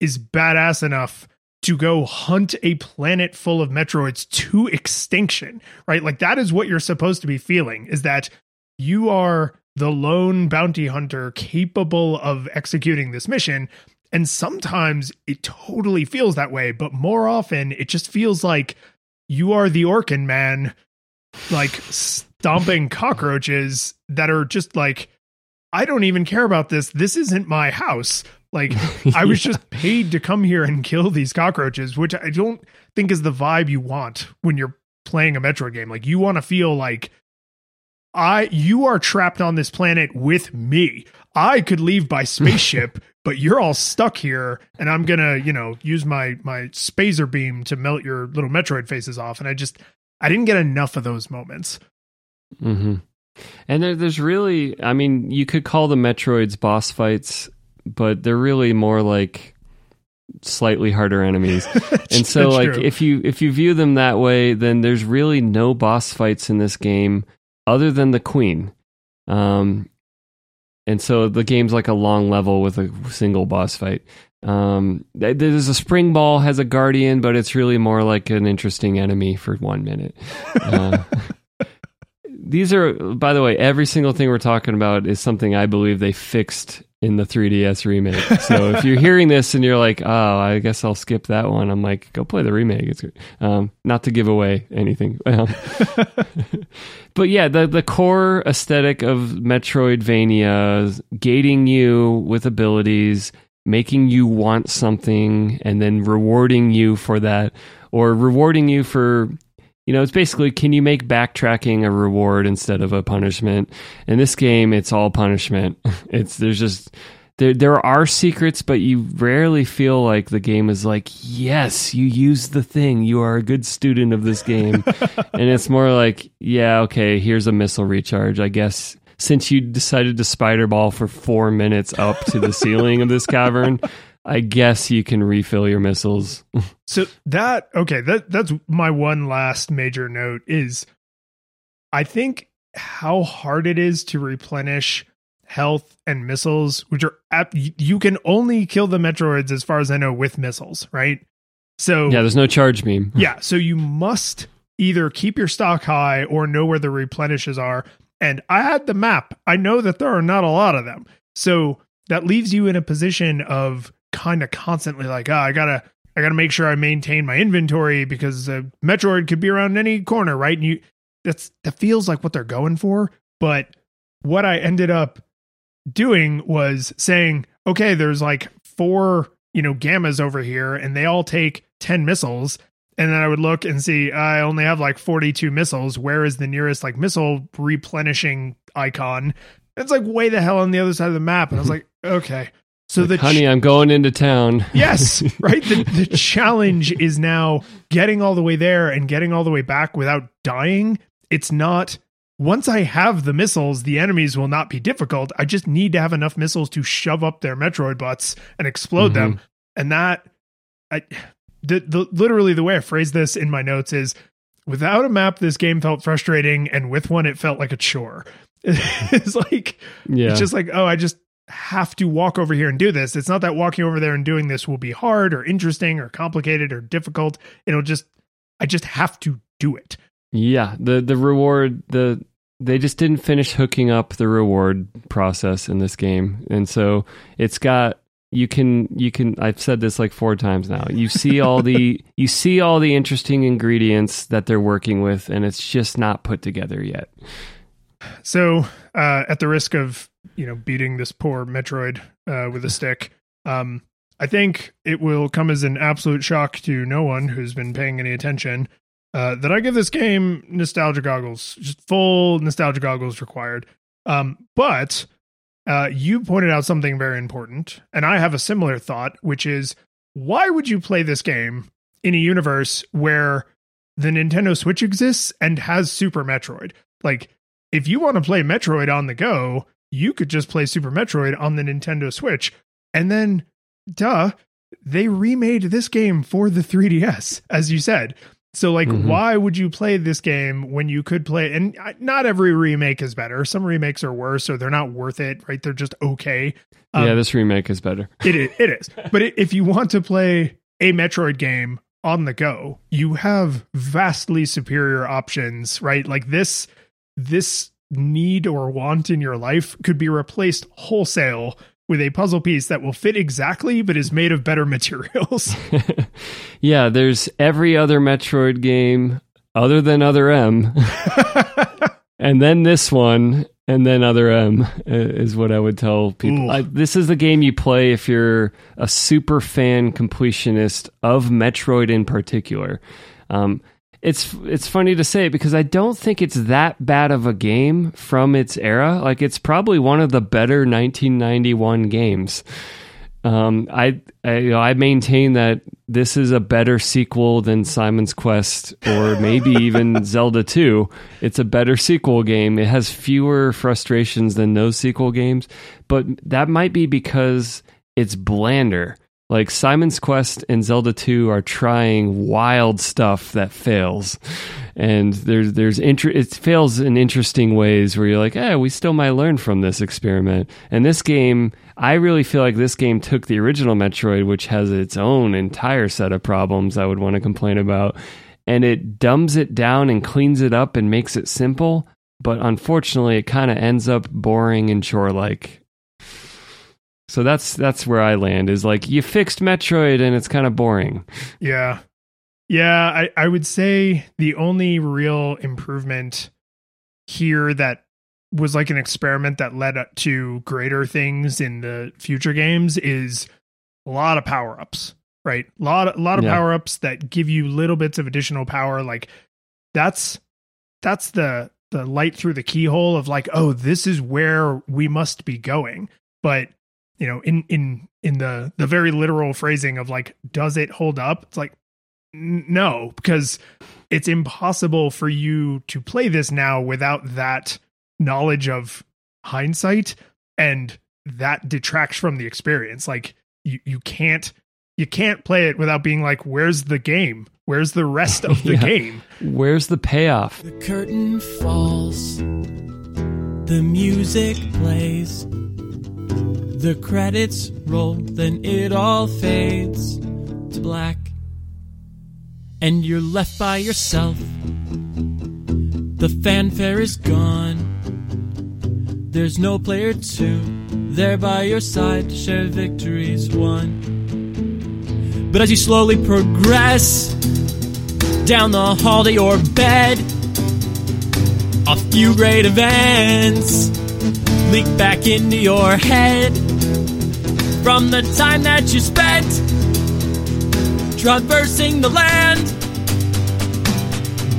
is badass enough to go hunt a planet full of Metroids to extinction, right? Like that is what you're supposed to be feeling is that you are the lone bounty hunter capable of executing this mission. And sometimes it totally feels that way, but more often it just feels like you are the Orkin man, like stomping cockroaches that are just like, I don't even care about this. This isn't my house. Like, I was just paid to come here and kill these cockroaches, which I don't think is the vibe you want when you're playing a Metroid game. Like, you want to feel like I you are trapped on this planet with me. I could leave by spaceship, but you're all stuck here, and I'm gonna, you know, use my my Spazer beam to melt your little Metroid faces off. And I just I didn't get enough of those moments. hmm And there, there's really, I mean, you could call the Metroids boss fights, but they're really more like slightly harder enemies. and so, like, true. if you if you view them that way, then there's really no boss fights in this game other than the Queen. Um, and so the game's like a long level with a single boss fight. Um, there's a spring ball has a guardian, but it's really more like an interesting enemy for one minute. Uh, these are, by the way, every single thing we're talking about is something I believe they fixed in the 3DS remake. So if you're hearing this and you're like, oh, I guess I'll skip that one, I'm like, go play the remake. It's good. Um, not to give away anything. Um, but yeah, the the core aesthetic of Metroidvania, gating you with abilities, making you want something, and then rewarding you for that, or rewarding you for you know, it's basically can you make backtracking a reward instead of a punishment? In this game, it's all punishment. It's there's just there there are secrets, but you rarely feel like the game is like, yes, you used the thing. You are a good student of this game. and it's more like, yeah, okay, here's a missile recharge. I guess since you decided to spider ball for four minutes up to the ceiling of this cavern, I guess you can refill your missiles. So that okay, that that's my one last major note is I think how hard it is to replenish health and missiles, which are ap- you can only kill the Metroids as far as I know with missiles, right? So yeah, there's no charge beam. yeah, so you must either keep your stock high or know where the replenishes are. And I had the map. I know that there are not a lot of them. So that leaves you in a position of kind of constantly like, ah, I gotta I gotta make sure I maintain my inventory because uh, Metroid could be around any corner, right? And you that's that feels like what they're going for. But what I ended up doing was saying, okay, there's like four, you know, gammas over here, and they all take 10 missiles. And then I would look and see I only have like 42 missiles. Where is the nearest like missile replenishing icon? It's like way the hell on the other side of the map. And I was like, okay. So the Like, honey, I'm going into town. yes, right. The, the challenge is now getting all the way there and getting all the way back without dying. It's not. Once I have the missiles, the enemies will not be difficult. I just need to have enough missiles to shove up their Metroid butts and explode them. Mm-hmm. And that, I, the, the literally the way I phrase this in my notes is without a map, this game felt frustrating, and with one, it felt like a chore. it's like, Yeah. it's just like, oh, I just have to walk over here and do this. It's not that walking over there and doing this will be hard or interesting or complicated or difficult. It'll just, I just have to do it. Yeah, the the reward the they just didn't finish hooking up the reward process in this game, and so it's got you can you can I've said this like four times now. You see all the you see all the interesting ingredients that they're working with, and it's just not put together yet. So, uh, at the risk of you know beating this poor Metroid uh, with a stick, um, I think it will come as an absolute shock to no one who's been paying any attention uh, that I give this game nostalgia goggles, just full nostalgia goggles required. Um, but uh, you pointed out something very important, and I have a similar thought, which is why would you play this game in a universe where the Nintendo Switch exists and has Super Metroid? Like, if you want to play Metroid on the go, you could just play Super Metroid on the Nintendo Switch. And then, duh, they remade this game for the 3DS, as you said. So, like, Mhm. why would you play this game when you could play? And uh, not every remake is better. Some remakes are worse, or they're not worth it, right? They're just okay. Um, yeah, this remake is better. it is. It is. But if you want to play a Metroid game on the go, you have vastly superior options, right? Like this, this need or want in your life could be replaced wholesale with a puzzle piece that will fit exactly, but is made of better materials. yeah, there's every other Metroid game other than Other M, and then this one, and then Other M is what I would tell people. I, this is the game you play if you're a super fan completionist of Metroid in particular. Um, it's it's funny to say because I don't think it's that bad of a game from its era. Like it's probably one of the better 1991 games. Um, I I, you know, I maintain that this is a better sequel than Simon's Quest or maybe even Zelda 2. It's a better sequel game. It has fewer frustrations than those sequel games, but that might be because it's blander. Like Simon's Quest and Zelda 2 are trying wild stuff that fails. And there's there's inter- it fails in interesting ways where you're like, "Eh, we still might learn from this experiment." And this game, I really feel like this game took the original Metroid, which has its own entire set of problems I would want to complain about, and it dumbs it down and cleans it up and makes it simple, but unfortunately it kind of ends up boring and chore-like. So that's that's where I land is like you fixed Metroid and it's kind of boring. Yeah. Yeah, I, I would say the only real improvement here that was like an experiment that led up to greater things in the future games is a lot of power ups, right? A lot, a lot of Yeah. power ups that give you little bits of additional power. Like that's that's the the light through the keyhole of like, oh, this is where we must be going. But you know, in in in the the very literal phrasing of like, does it hold up? It's like n- no, because it's impossible for you to play this now without that knowledge of hindsight and that detracts from the experience like you you can't you can't play it without being like where's the game where's the rest of the Yeah. game Where's the payoff? The curtain falls, the music plays, the credits roll, then it all fades to black, and you're left by yourself. The fanfare is gone. There's no player two there by your side to share victories won. But as you slowly progress, down the hall to your bed. A few great events leak back into your head from the time that you spent traversing the land,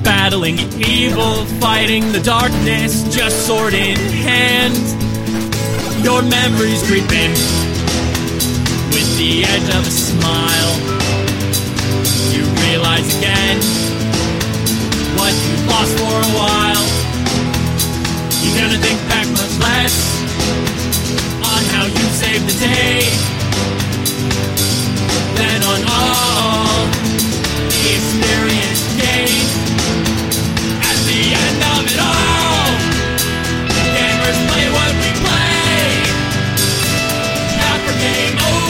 battling evil, fighting the darkness, just sword in hand. Your memories creeping with the edge of a smile you realize again what you lost for a while. Less on how you saved the day. than on all the experience gained. At the end of it all, gamers play what we play. Not for game over.